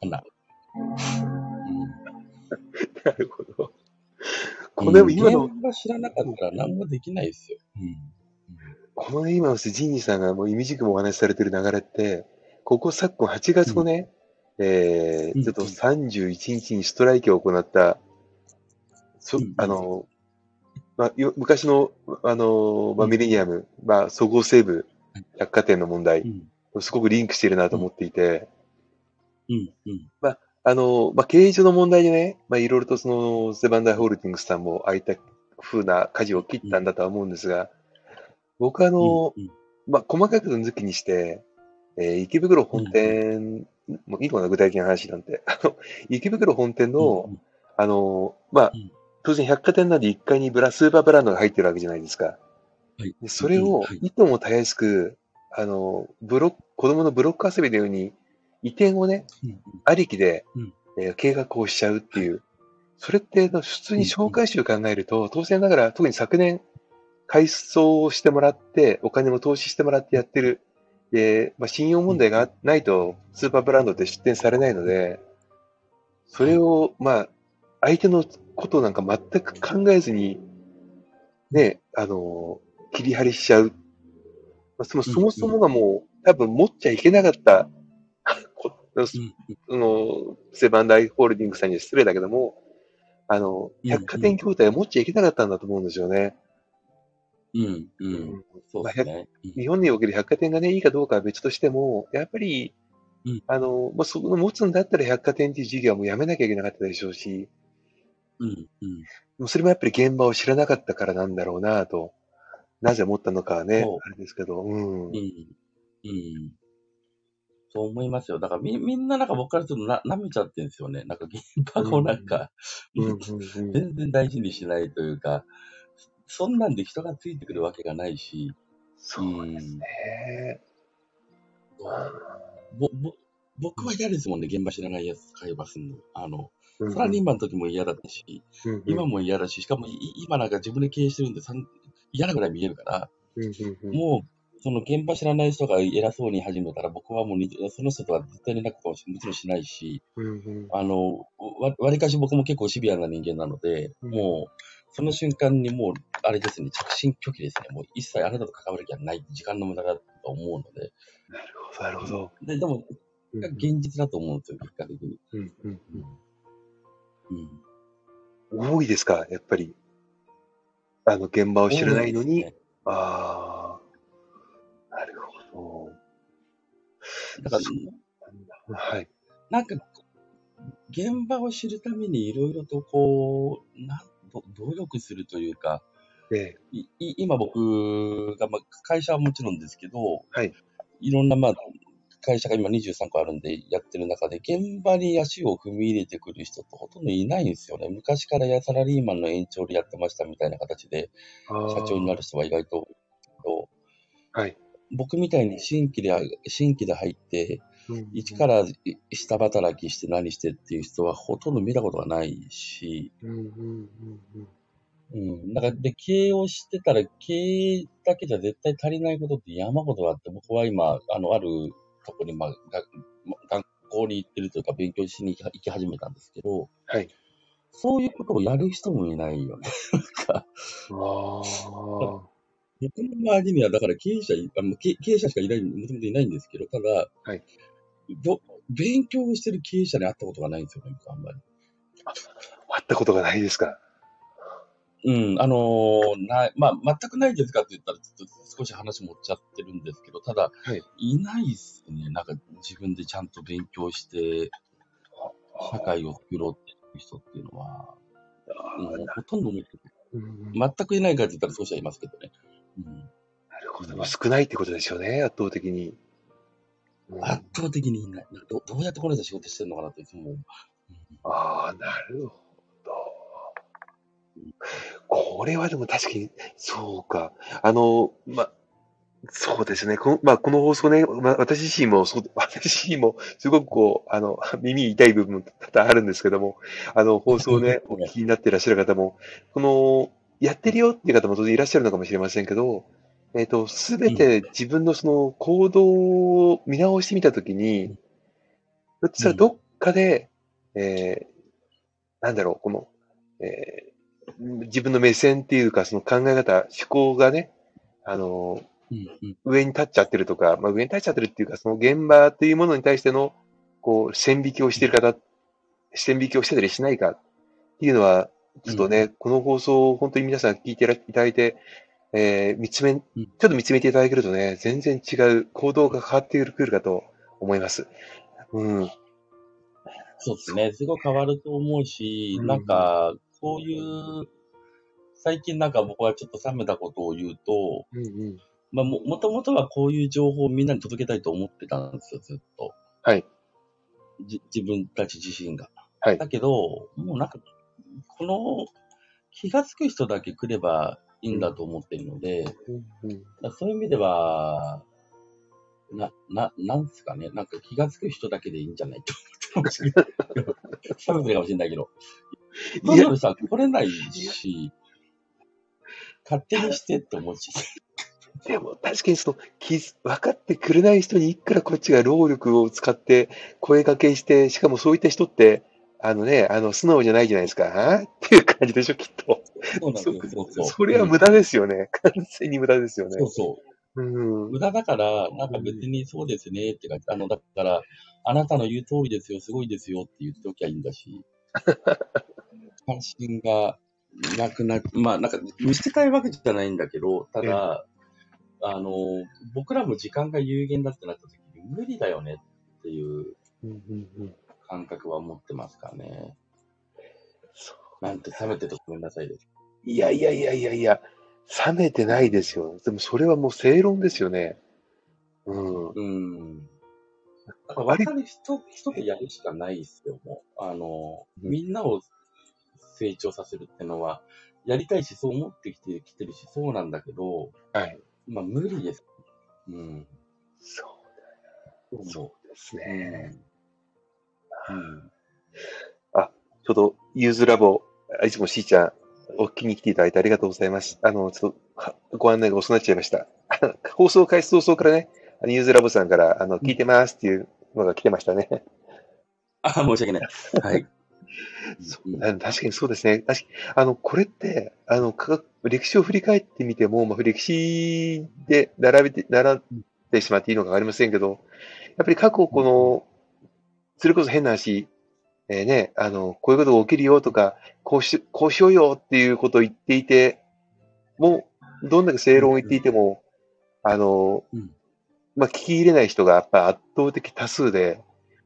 かな。なるほど。この今の、現場知らなかったら何もできないですよ。うん。この今のジンジさんがもう意味軸もお話しされてる流れって、ここ昨今8月のね、えうんー、ちょっと31日にストライキを行った、そうんあの、まあ、よ昔の、あの、まあ、ミレニアム、まあ、そごう・西武百貨店の問題う、ん。すごくリンクしているなと思っていて、うん。うん。あの、まあ、経営上の問題でね、まあ、いろいろとその、セバンダイ・ホールディングスさんもああいった風な舵を切ったんだとは思うんですが、僕はあの、うんまあ、細かく抜きにして、えー池袋本店、もういいのかな、具体的な話なんて。あの、池袋本店の、うんあの、まあうん、当然百貨店なんで1階にブラ、スーパーブランドが入ってるわけじゃないですか。はい。でそれをい、いともたやすく、あの、ブロック、子供のブロック遊びのように、移転をね、うんありきで、うん。えー計画をしちゃうっていう。それって、普通に紹介集考えると、当然ながら、特に昨年、改装をしてもらって、お金も投資してもらってやってる。で、まあ、信用問題がないと、スーパーブランドって出店されないので、それを、まあ、相手のことなんか全く考えずに、ね、あの、切り張りしちゃう。まあ、そもそもそもがもう、多分持っちゃいけなかった、その、セバンダイ・ホールディングスさんには失礼だけども、あの、うん百貨店業態を持っちゃいけなかったんだと思うんですよね。うん。うん。そうですね。うん日本における百貨店がね、いいかどうかは別としても、やっぱり、うんあの、まあ、その持つんだったら百貨店っていう事業はもうやめなきゃいけなかったでしょうし、うん。うん。それもやっぱり現場を知らなかったからなんだろうなと、なぜ思ったのかはねあれですけど、うん。うん。うん。そう思いますよ。だからみ、みんななんか僕からするとな、舐めちゃってるんですよね。なんか現場をなんか、うんうんうん全然大事にしないというか、そんなんで人がついてくるわけがないし、そうですね。ぼ、ぼ、僕は嫌ですもんね、現場知らないやつ会話するの。あの、うんサラリーマンの時も嫌だったし、うんうん今も嫌だし、しかもい今なんか自分で経営してるんで嫌なぐらい見えるから、もう、その現場知らない人が偉そうに始めたら、僕はもうにその人とは絶対連絡ももちろんしないし、あの、わわりかし僕も結構シビアな人間なので、うんもう、その瞬間にもう、あれですね、着信拒否ですね。もう一切あなたと関わる気はない、時間の無駄だと思うので、なるほど。ででも、うん現実だと思うんですよ、結果的に。うんうんうん。多いですか、やっぱり。あの、現場を知らないのに。ねああ。なるほだから、ど。はい。なんか、現場を知るためにいろいろとこう、なんど努力するというか、ええ。今僕が、まあ、会社はもちろんですけど、はい。いろんな、まあ、会社が今23個あるんでやってる中で、現場に足を踏み入れてくる人ってほとんどいないんですよね。昔からやサラリーマンの延長でやってましたみたいな形で、社長になる人は意外と多いはい。僕みたいに新規で、新規で入って、一からら下働きして何してっていう人はほとんど見たことがないし、うんうんうんうんうん。だから、で、経営をしてたら、経営だけじゃ絶対足りないことって山ほどあって、僕は今、あの、あるとこに、まあ、学校に行ってるというか、勉強しに行き始めたんですけど、はい。そういうことをやる人もいないよね。なんか、ああ。僕の周りには、だから経営者い、あの経経営者しかいない、もともといないんですけど、ただ、はいど勉強をしてる経営者に会ったことがないんですよね、僕あんまり。会ったことがないですか。うん、あのーない、まあ、全くないですかって言ったら、ちょっと少し話持っちゃってるんですけど、ただ、はいいないっすね。なんか自分でちゃんと勉強して、社会を作ろうっていう人っていうのは、うんほとんど見てうん全くいないかって言ったら少しはいますけどね。うん、なるほど。まあ少ないってことですよね、圧倒的に。うん圧倒的にいない。どどうやってこの人仕事してるのかなっていつも思う。ああ、なるほど。これはでも確かに、そうか。あの、ま、そうですね。この、まあ、この放送ね、ま、私自身も、そう、私自身も、すごくこう、あの、耳痛い部分も多々あるんですけども、あの、放送ね、お聞きになっていらっしゃる方も、この、やってるよっていう方も当然いらっしゃるのかもしれませんけど、えっ、と、すべて自分のその行動を見直してみたときに、ひょっとしたらどっかで、えーなんだろう、この、えー自分の目線っていうか、その考え方、思考がね、あの、うんうん上に立っちゃってるとか、まあ、上に立っちゃってるっていうか、その現場っていうものに対しての、こう、線引きをしている方、線引きをしてたりしないかっていうのは、ちょっとね、この放送を本当に皆さん聞いていただいて、えー見つめ、ちょっと見つめていただけるとね、全然違う行動が変わってくるかと思います。うん。そうですね。すごい変わると思うし、うんなんか、こういう、最近なんか僕はちょっと冷めたことを言うと、うんうん。まあも、もともとはこういう情報をみんなに届けたいと思ってたんですよ、ずっと。はい。じ自分たち自身が。はいだけど、もうなんか、この、気がつく人だけ来ればいいんだと思ってるので、うんうんそういう意味では、な、な、なんですかね。なんか気がつく人だけでいいんじゃないと思ってるかもしれない。冷めてるかもしれないけど。いやどうぞさ、来れないし、勝手にしてって思っちゃう。でも確かにその気づ分かってくれない人にいくらこっちが労力を使って声掛けして、しかもそういった人って、あのね、あの素直じゃないじゃないですか。っていう感じでしょ、きっと。そうなんですよ。そうそう。それは無駄ですよね。完全に無駄ですよねそう。そう。うん。無駄だから、なんか別にそうですねってか、あの、だから、あなたの言う通りですよ、すごいですよって言っておきゃいいんだし、関心がなくな、まあなんか見捨てたいわけじゃないんだけど、ただ、あの、僕らも時間が有限だってなった時に無理だよねっていう感覚は持ってますからね。そなんて冷めててごめんなさいです。ういやいやいやいやいや、冷めてないですよ。でもそれはもう正論ですよね。うん。うん。だから分かる人、人でやるしかないですよ、もう。あの、うんみんなを成長させるってのは、やりたいし、そう思ってきてきてるし、そうなんだけど、はい。まあ無理です。うん。そうだ。そそうですう。ね。うん。ちょっと、ユーズラボ、いつもしーちゃん、お聞きに来ていただいてありがとうございます。あの、ちょっとは、ご案内が遅くなっちゃいました。放送開始早々からね、あのユーズラボさんから、あの、聞いてますっていうのが来てましたね。あ、申し訳ない。はい。確かにそうですね。確かに、あの、これって、あの、科学歴史を振り返ってみても、まあ、歴史で並べて、並んでしまっていいのかわかりませんけど、やっぱり過去この、それこそ変な話、えーね、あの、こういうことが起きるよとか、こうし、こうしようよっていうことを言っていて、もう、どんだけ正論を言っていても、あのうん、まあ、聞き入れない人がやっぱ圧倒的多数で、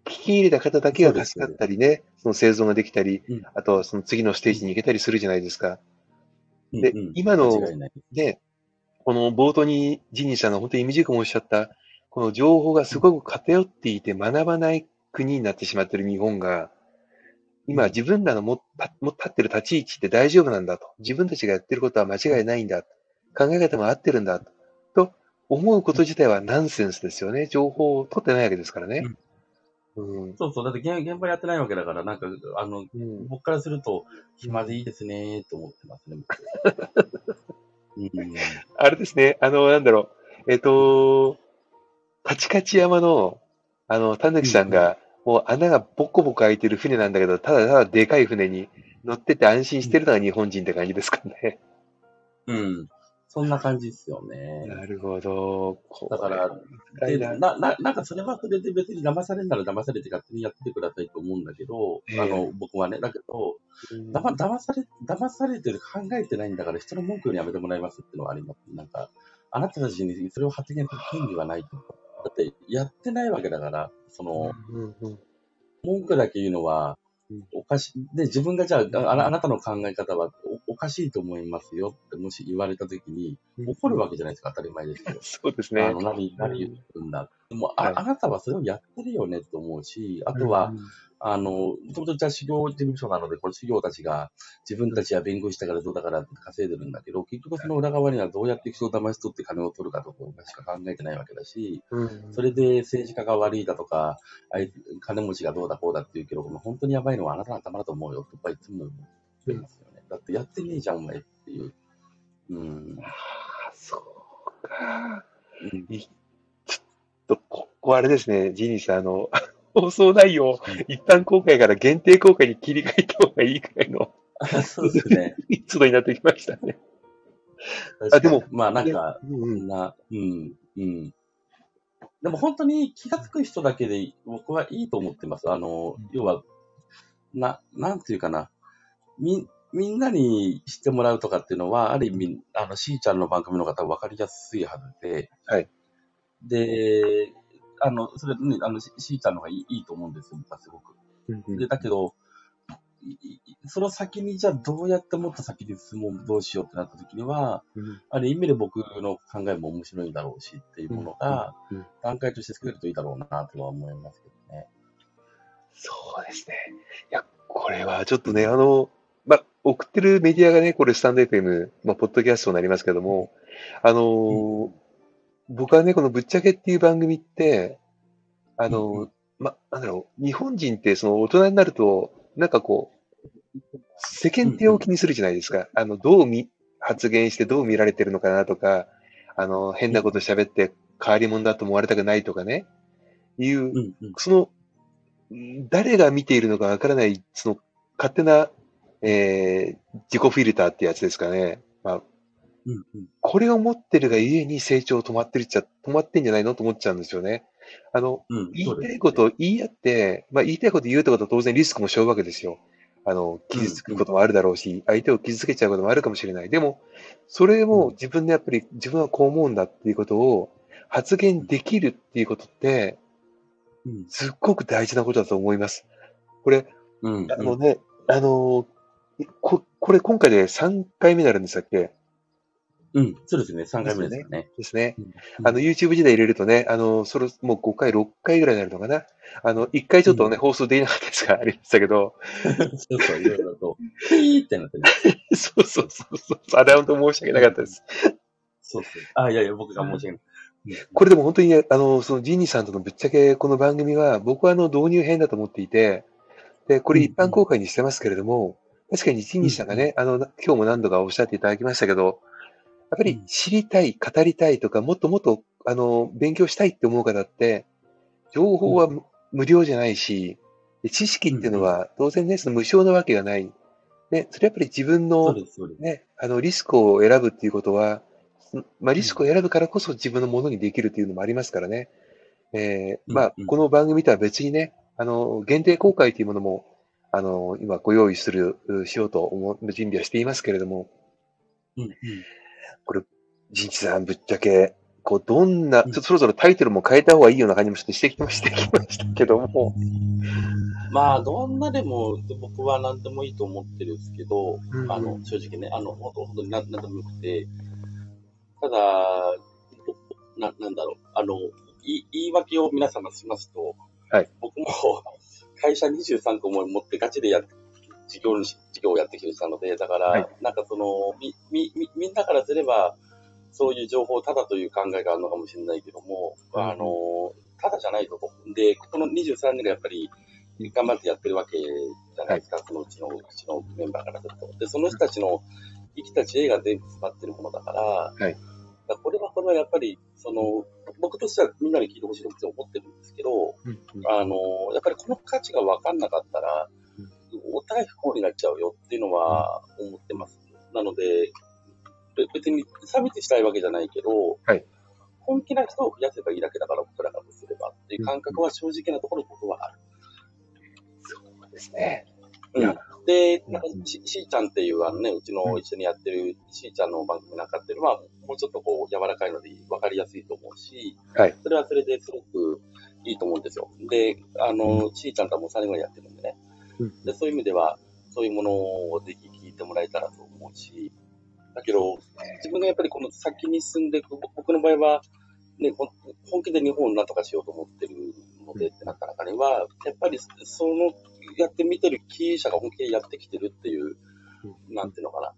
聞き入れた方だけが助かったりね、その生存ができたり、うんあとはその次のステージに行けたりするじゃないですか。でうんうん今の間違いない。で、この冒頭にジニーさんが本当に短くおっしゃった、この情報がすごく偏っていて学ばない国になってしまっている日本が、今自分らのもたも立ってる立ち位置って大丈夫なんだと。自分たちがやってることは間違いないんだ。考え方も合ってるんだ。と思うこと自体はナンセンスですよね。情報を取ってないわけですからね。うん。そうそう。だって現現場やってないわけだから、なんか、あの、うん。僕からすると、暇でいいですね、と思ってますね。僕うん。あれですね。あの、なんだろう。えっ、と、カチカチ山の、あの、たぬきさんが、もう穴がボコボコ開いてる船なんだけど、ただただでかい船に乗ってて安心してるのが日本人って感じですかね。うん。そんな感じですよね。なるほど。だから、でな、な、なんかそれはそれで別に騙されるなら騙されて勝手にやっててくださいと思うんだけど、ええあの、僕はね、だけど、だま、騙され、騙されてる、考えてないんだから人の文句にやめてもらいますっていうのはあります。なんか、あなたたちにそれを発言する権利はないと。だって、やってないわけだから、その、うんうん文句だけ言うのはうん、おかしい。で、自分がじゃあ、あなあなたの考え方はおおかしいと思いますよって、もし言われたときに、怒るわけじゃないですか、当たり前ですけど。そうですね。あの、何、何言ってるんだ。でも、あ、はいあなたはそれをやってるよねと思うし、あとは、あの、もともとじゃあ修行事務所なので、これ修行たちが自分たちは勉強したからどうだからって稼いでるんだけど、結局その裏側にはどうやって人を騙し取って金を取るかとかしか考えてないわけだし、うんそれで政治家が悪いだとか、金持ちがどうだこうだって言うけど、本当にやばいのはあなたの頭だと思うよってやっぱりいつも言ってますよね。だってやってねえじゃん、お前っていう。うん。あそうか。うんいちょっと、ここあれですね、ジニーさん、あの、放送内容、うん一般公開から限定公開に切り替えた方がいいくらいの そうですね。密度になってきましたね。あでもまあなんか、うんな、うん、うん。でも本当に気がつく人だけで僕はいいと思ってます。あの、要は、な、なんていうかな。み、みんなに知ってもらうとかっていうのは、ある意味、あの、しーちゃんの番組の方は分かりやすいはずで、はい。で、あの、それね、あの、ししーちゃんの方がいいいいと思うんですよ、僕はすごく。うんうんで、だけど、その先にじゃあどうやってもっと先に進もう、どうしようってなった時には、うんある意味で僕の考えも面白いだろうしっていうものがうんうん、段階として作れるといいだろうなとは思いますけどね。そうですね。いや、これはちょっとね、あの、まあ、送ってるメディアがね、これスタンド FM、まあ、ポッドキャストになりますけども、あのー僕はね、このぶっちゃけっていう番組って、あのーうんうま、なんだろう、日本人ってその大人になると、なんかこう、世間体を気にするじゃないですか。あの、どう見、発言してどう見られてるのかなとか、あの、変なこと喋って変わり者だと思われたくないとかね、いううんうん。その、ん誰が見ているのかわからない、その、勝手な、えー自己フィルターってやつですかね。まあ、うんうん。これを持ってるがゆえに成長止まってるっちゃ、止まってんじゃないの？と思っちゃうんですよね。あの、うん、言いたいことを言い合って、まあ言いたいこと言うってことは当然リスクも背負うわけですよ。あの、傷つくこともあるだろうし、相手を傷つけちゃうこともあるかもしれない。でも、それも自分でやっぱり自分はこう思うんだっていうことを発言できるっていうことって、うん。すっごく大事なことだと思います。これ、うん。あのね、あのーこ、これ今回で3回目になるんでしたっけ？うん。そうですね。3回目ですよね。ですね。うんあの、YouTube 時代入れるとね、あの、それ、もう5回、6回ぐらいになるのかな。あの、1回ちょっとね、う放送できなかったですが、ありましたけど、そうそう、いろいろと。ピーってなってる。そうそうそうそう、あれは本当申し訳なかったです。そうそう。あ、いやいや、僕が申し訳ない。これでも本当にね、あの、そのジーニーさんとのぶっちゃけこの番組は、僕はあの、導入編だと思っていて、で、これ一般公開にしてますけれども、確かにジーニーさんがね、あの、今日も何度かおっしゃっていただきましたけど、ぱり知りたい、語りたいとか、もっともっと、あの、勉強したいって思う方って、情報は無無料じゃないし、で知識っていうのは当然ね、その無償なわけがない。ね、それやっぱり自分の。ね、あの、リスクを選ぶっていうことは、そまあ、リスクを選ぶからこそ自分のものにできるっていうのもありますからね。えーまあこの番組とは別にね、あの、限定公開というものも、あの、今ご用意する、うしようと思う、準備はしていますけれども、うんうん。ジンチさん、ぶっちゃけ、こう、どんな、うん。ちょっとそろそろタイトルも変えた方がいいような感じもしてしてきましたけども、まあ、どんなでも、僕は何でもいいと思ってるんですけど、うん。あの、正直ね、あの、本当本当に何何でもよくて、ただ、な、なんだろう、あの、い言い訳を皆様しますと、はい。僕も会社23個も持ってガチでやって、事業主、事業をやってきてたので、だから、はい。なんかその、み、み、みみんなからすれば、そういう情報をただという考えがあるのかもしれないけども、うん。あの、ただじゃないと。で、この23年がやっぱり、頑張ってやってるわけじゃないですか、そのうちの、うちのメンバーからすると。で、その人たちの生きた知恵が全部詰まってるものだから、はい。だこれは、これはやっぱり、その、僕としてはみんなに聞いてほしいと思ってるんですけど、あの、やっぱりこの価値が分かんなかったら、お互い不幸になっちゃうよっていうのは思ってます。なので、で別に差別したいわけじゃないけど、はい本気な人を増やせばいいだけだから、僕らがとすればっていう感覚は正直なところ僕はある。そうですね。うん。で、なんかうんし、しーちゃんっていうあのね、うちの一緒にやってるしーちゃんの番組なんかっていうのは、もうちょっとこう、柔らかいので分かりやすいと思うし、はいそれはそれですごくいいと思うんですよ。で、あの、しーちゃんとはもう3年ぐらいやってるんでね。で、そういう意味では、そういうものをぜひ聞いてもらえたらと思うし、だけど、自分がやっぱりこの先に進んでいく、ぼ僕の場合は、ね、本気で日本をなんとかしようと思ってるのでってなった中では、やっぱりその、やってみてる経営者が本気でやってきてるっていう、なんていうのかな、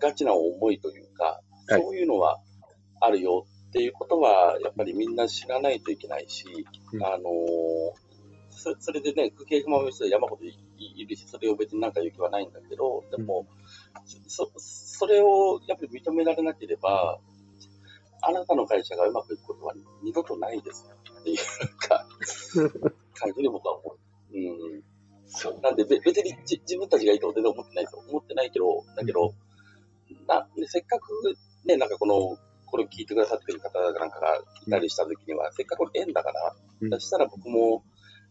ガチな思いというか、はい。そういうのはあるよっていうことは、やっぱりみんな知らないといけないし、うん。あのーそそれでね、不景不満の人は山ほどいいるし、それを別になんか言う気はないんだけど、でも、そそれをやっぱり認められなければ、あなたの会社がうまくいくことは二度とないですよっていうか、感じで僕は思う。うん。そう。なんで、べ別にじ自分たちがいいとは全然思ってないですよ。思ってないけど、だけど、なでせっかくね、なんかこの、これを聞いてくださってる方なんかがいたりした時には、せっかくの縁だから、うんそしたら僕も、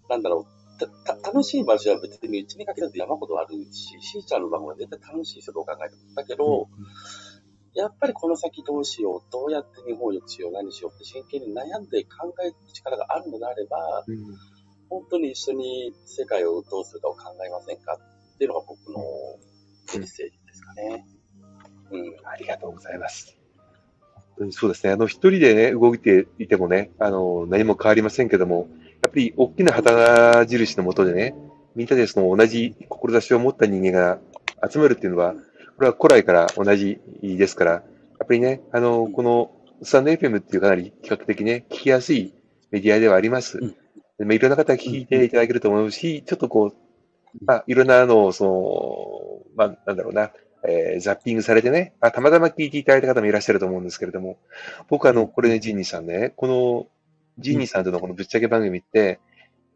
なんだろう、たた楽しい場所は別にうちに限らず山ほどあるし、しーちゃんの番組は絶対楽しいですよ、どう考えても。だけど、やっぱりこの先どうしよう、どうやって日本を良くしよう、何しようって真剣に悩んで考える力があるのであれば、うん本当に一緒に世界をどうするかを考えませんかっていうのが僕のメッセージですかね。うん。ありがとうございます。本当にそうですね。あの、一人でね、動いていてもね、あの、何も変わりませんけども、やっぱり大きな旗印のもとでね、みんなでその同じ志を持った人間が集まるっていうのは、これは古来から同じですから、やっぱりね、あの、このスタンド FM っていうかなり比較的ね、聞きやすいメディアではあります。うん。でまあいろんな方が聞いていただけると思うし、ちょっとこう、まあ、いろんなのを、その、まあ、なんだろうな、えーザッピングされてね、あ、たまたま聞いていただいた方もいらっしゃると思うんですけれども、僕あの、これね、ジンニーさんね、この、ジンニーさんとのこのぶっちゃけ番組って、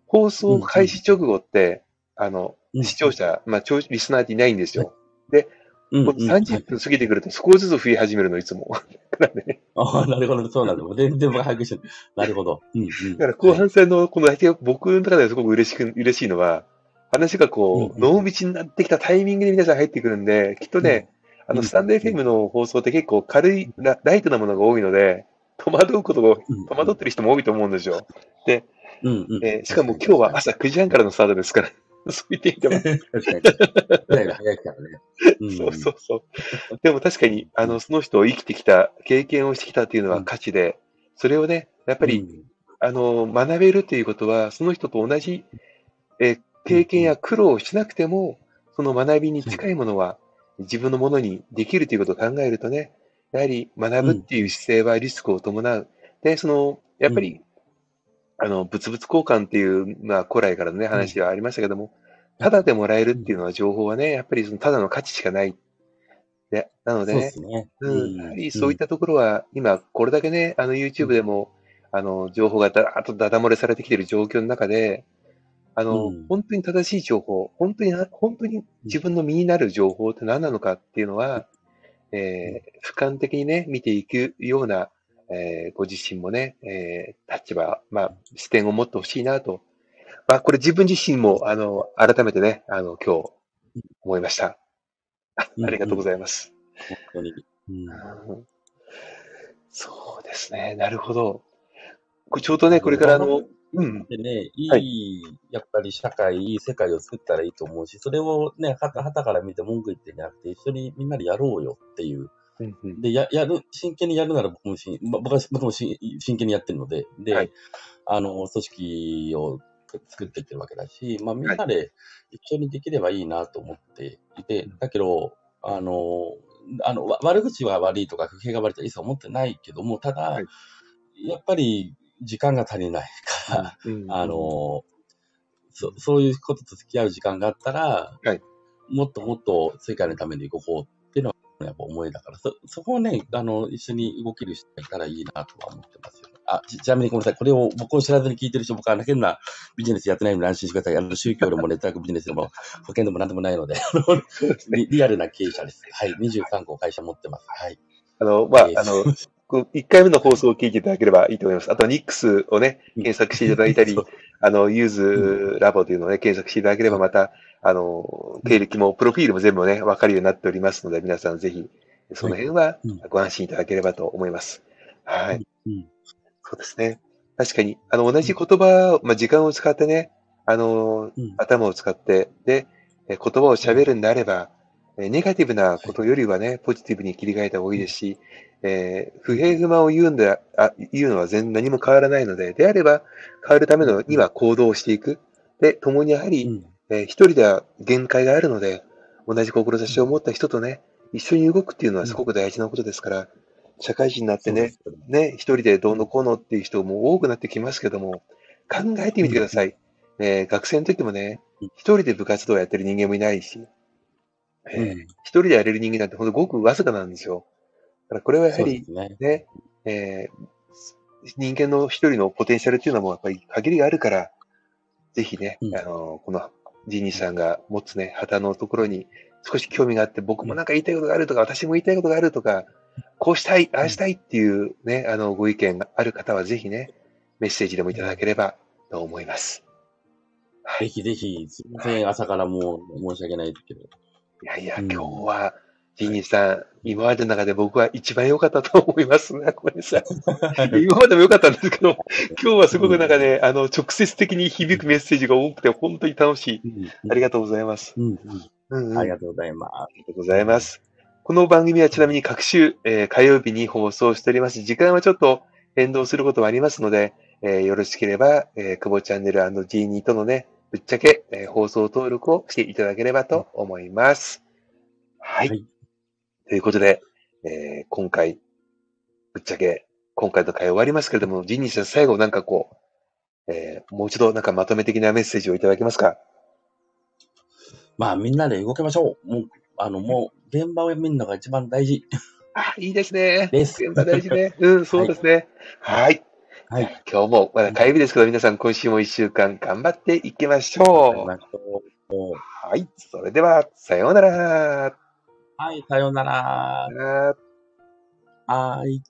放送開始直後って、あの、うん視聴者、まあ、聴リスナーっていないんですよ。うんこの30分過ぎてくると少しずつ増え始めるの、いつも。なんでねああ、なるほど、そうなんだ。もう全然僕把握してる。なるほど。うん、うん。だから後半戦の、この、僕の中ではすごく嬉しく、嬉しいのは、話がこう、うん濃密になってきたタイミングで皆さん入ってくるんで、きっとね、あの、うんスタンド FM の放送って結構軽い、ラライトなものが多いので、戸惑うことが、うん戸惑ってる人も多いと思うんですよ。うん、うん。えーしかも今日は朝9時半からのスタートですから、そう言ってみても、確かに。早いからね。うんそうそうそう。でも確かに、あの、その人を生きてきた、経験をしてきたっていうのは価値で、それをね、やっぱり、うんあの、学べるということは、その人と同じ、えー経験や苦労をしなくても、その学びに近いものは自分のものにできるということを考えるとね、やはり学ぶっていう姿勢はリスクを伴う。で、その、やっぱり、あの、物々交換っていう、まあ、古来からのね、話はありましたけども、ただでもらえるっていうのは情報はね、やっぱりそのただの価値しかない。で、なのでねそうね。うん、やはりそういったところは、今、これだけね、あの、YouTube でも、あの、情報がだーっとダダ漏れされてきている状況の中で、あの、うん本当に正しい情報、本当にな、本当に自分の身になる情報って何なのかっていうのは、えー俯瞰的にね、見ていくような、えーご自身もね、えー立場、まあ、視点を持ってほしいなと。まあ、これ自分自身も、あの、改めてね、あの、今日、思いました。ありがとうございます。本当に。うんそうですね。なるほど。ちょうどね、これからあの、うん。でね、いい、はやっぱり社会、いい世界を作ったらいいと思うし、それをね、はた、はたから見て文句言ってんじゃなくて、一緒にみんなでやろうよっていう。うんうん。で、や、やる、真剣にやるなら僕もし、ま僕は僕もし真剣にやってるので、で、はい。あの、組織を作っていってるわけだし、まあみんなで一緒にできればいいなと思っていて、だけど、あの、あの、わ悪口は悪いとか、不平が悪いとか一切思ってないけども、ただ、はい。やっぱり時間が足りないから、うんあの、そそういうことと付き合う時間があったら、はいもっともっと世界のために動こうっていうのはやっぱ思いだから、そ、そこをね、あの、一緒に動ける人がいたらいいなとは思ってますよね。あ、ちちなみにごめんなさい。これを僕を知らずに聞いてる人、僕は変なビジネスやってないので安心してください。あの、宗教でもネットワークビジネスでも 保険でも何でもないので。リリアルな経営者です。はい。23個会社持ってます。はい。あの、まあえ、ーあの、1回目の放送を聞いていただければいいと思います。あと、ニックスをね、検索していただいたり あの、ユーズラボというのをね、検索していただければ、また、あの、経歴も、プロフィールも全部ね、わかるようになっておりますので、皆さんぜひ、その辺はうん。ご安心いただければと思います。はい。うん。そうですね。確かに、あの、同じ言葉を、まあ、時間を使ってね、あの、うん。頭を使って、で、え言葉を喋るんであれば、えネガティブなことよりはね、ポジティブに切り替えた方がいいですし、えー不平不満を言うんだ、あ言うのは全然何も変わらないので、であれば、変わるためのには行動をしていく。で、共にやはり、うん。えー一人では限界があるので、同じ志を持った人とね、一緒に動くっていうのはすごく大事なことですから、社会人になってね、ねね、一人でどうのこうのっていう人も多くなってきますけども、考えてみてください。えー学生の時もねうん、一人で部活動をやってる人間もいないし、えーうん一人でやれる人間なんて本当ごくわずかなんですよ。だからこれはやはりね。ね、えー人間の一人のポテンシャルっていうのもやっぱり限りがあるから、ぜひね、うんあの、このジーニーさんが持つね、旗のところに少し興味があって、僕もなんか言いたいことがあるとか、私も言いたいことがあるとか、こうしたい、ああしたいっていうね、あの、ご意見がある方はぜひね、メッセージでもいただければと思います。ぜひぜひ、すみません、朝からもう申し訳ないですけど。いやいや、うん今日は、ジーニーさん、今までの中で僕は一番良かったと思いますね。ごめんなさい。今までも良かったんですけど、今日はすごくなんかね、あの、直接的に響くメッセージが多くて、本当に楽しい。ありがとうございます。ありがとうございます。ありがとうございます。この番組はちなみに各週、えー火曜日に放送しております。時間はちょっと変動することもありますので、えーよろしければ、えー、久保チャンネル &G2 とのね、ぶっちゃけ、えー放送登録をしていただければと思います。はい。はいということで、えー今回、ぶっちゃけ、今回の回終わりますけれども、ジニーさん最後なんかこう、えーもう一度なんかまとめ的なメッセージをいただけますか？まあ、みんなで動きましょう。もう、あの、もう、現場を見るのが一番大事あ、いいですね。です。現場大事ね。うん、そうですね。はい。はい。今日もまだ火曜日ですけど、皆さん今週も一週間頑張っていきましょう。はい。それでは、さようなら。はい、さようなら。はい。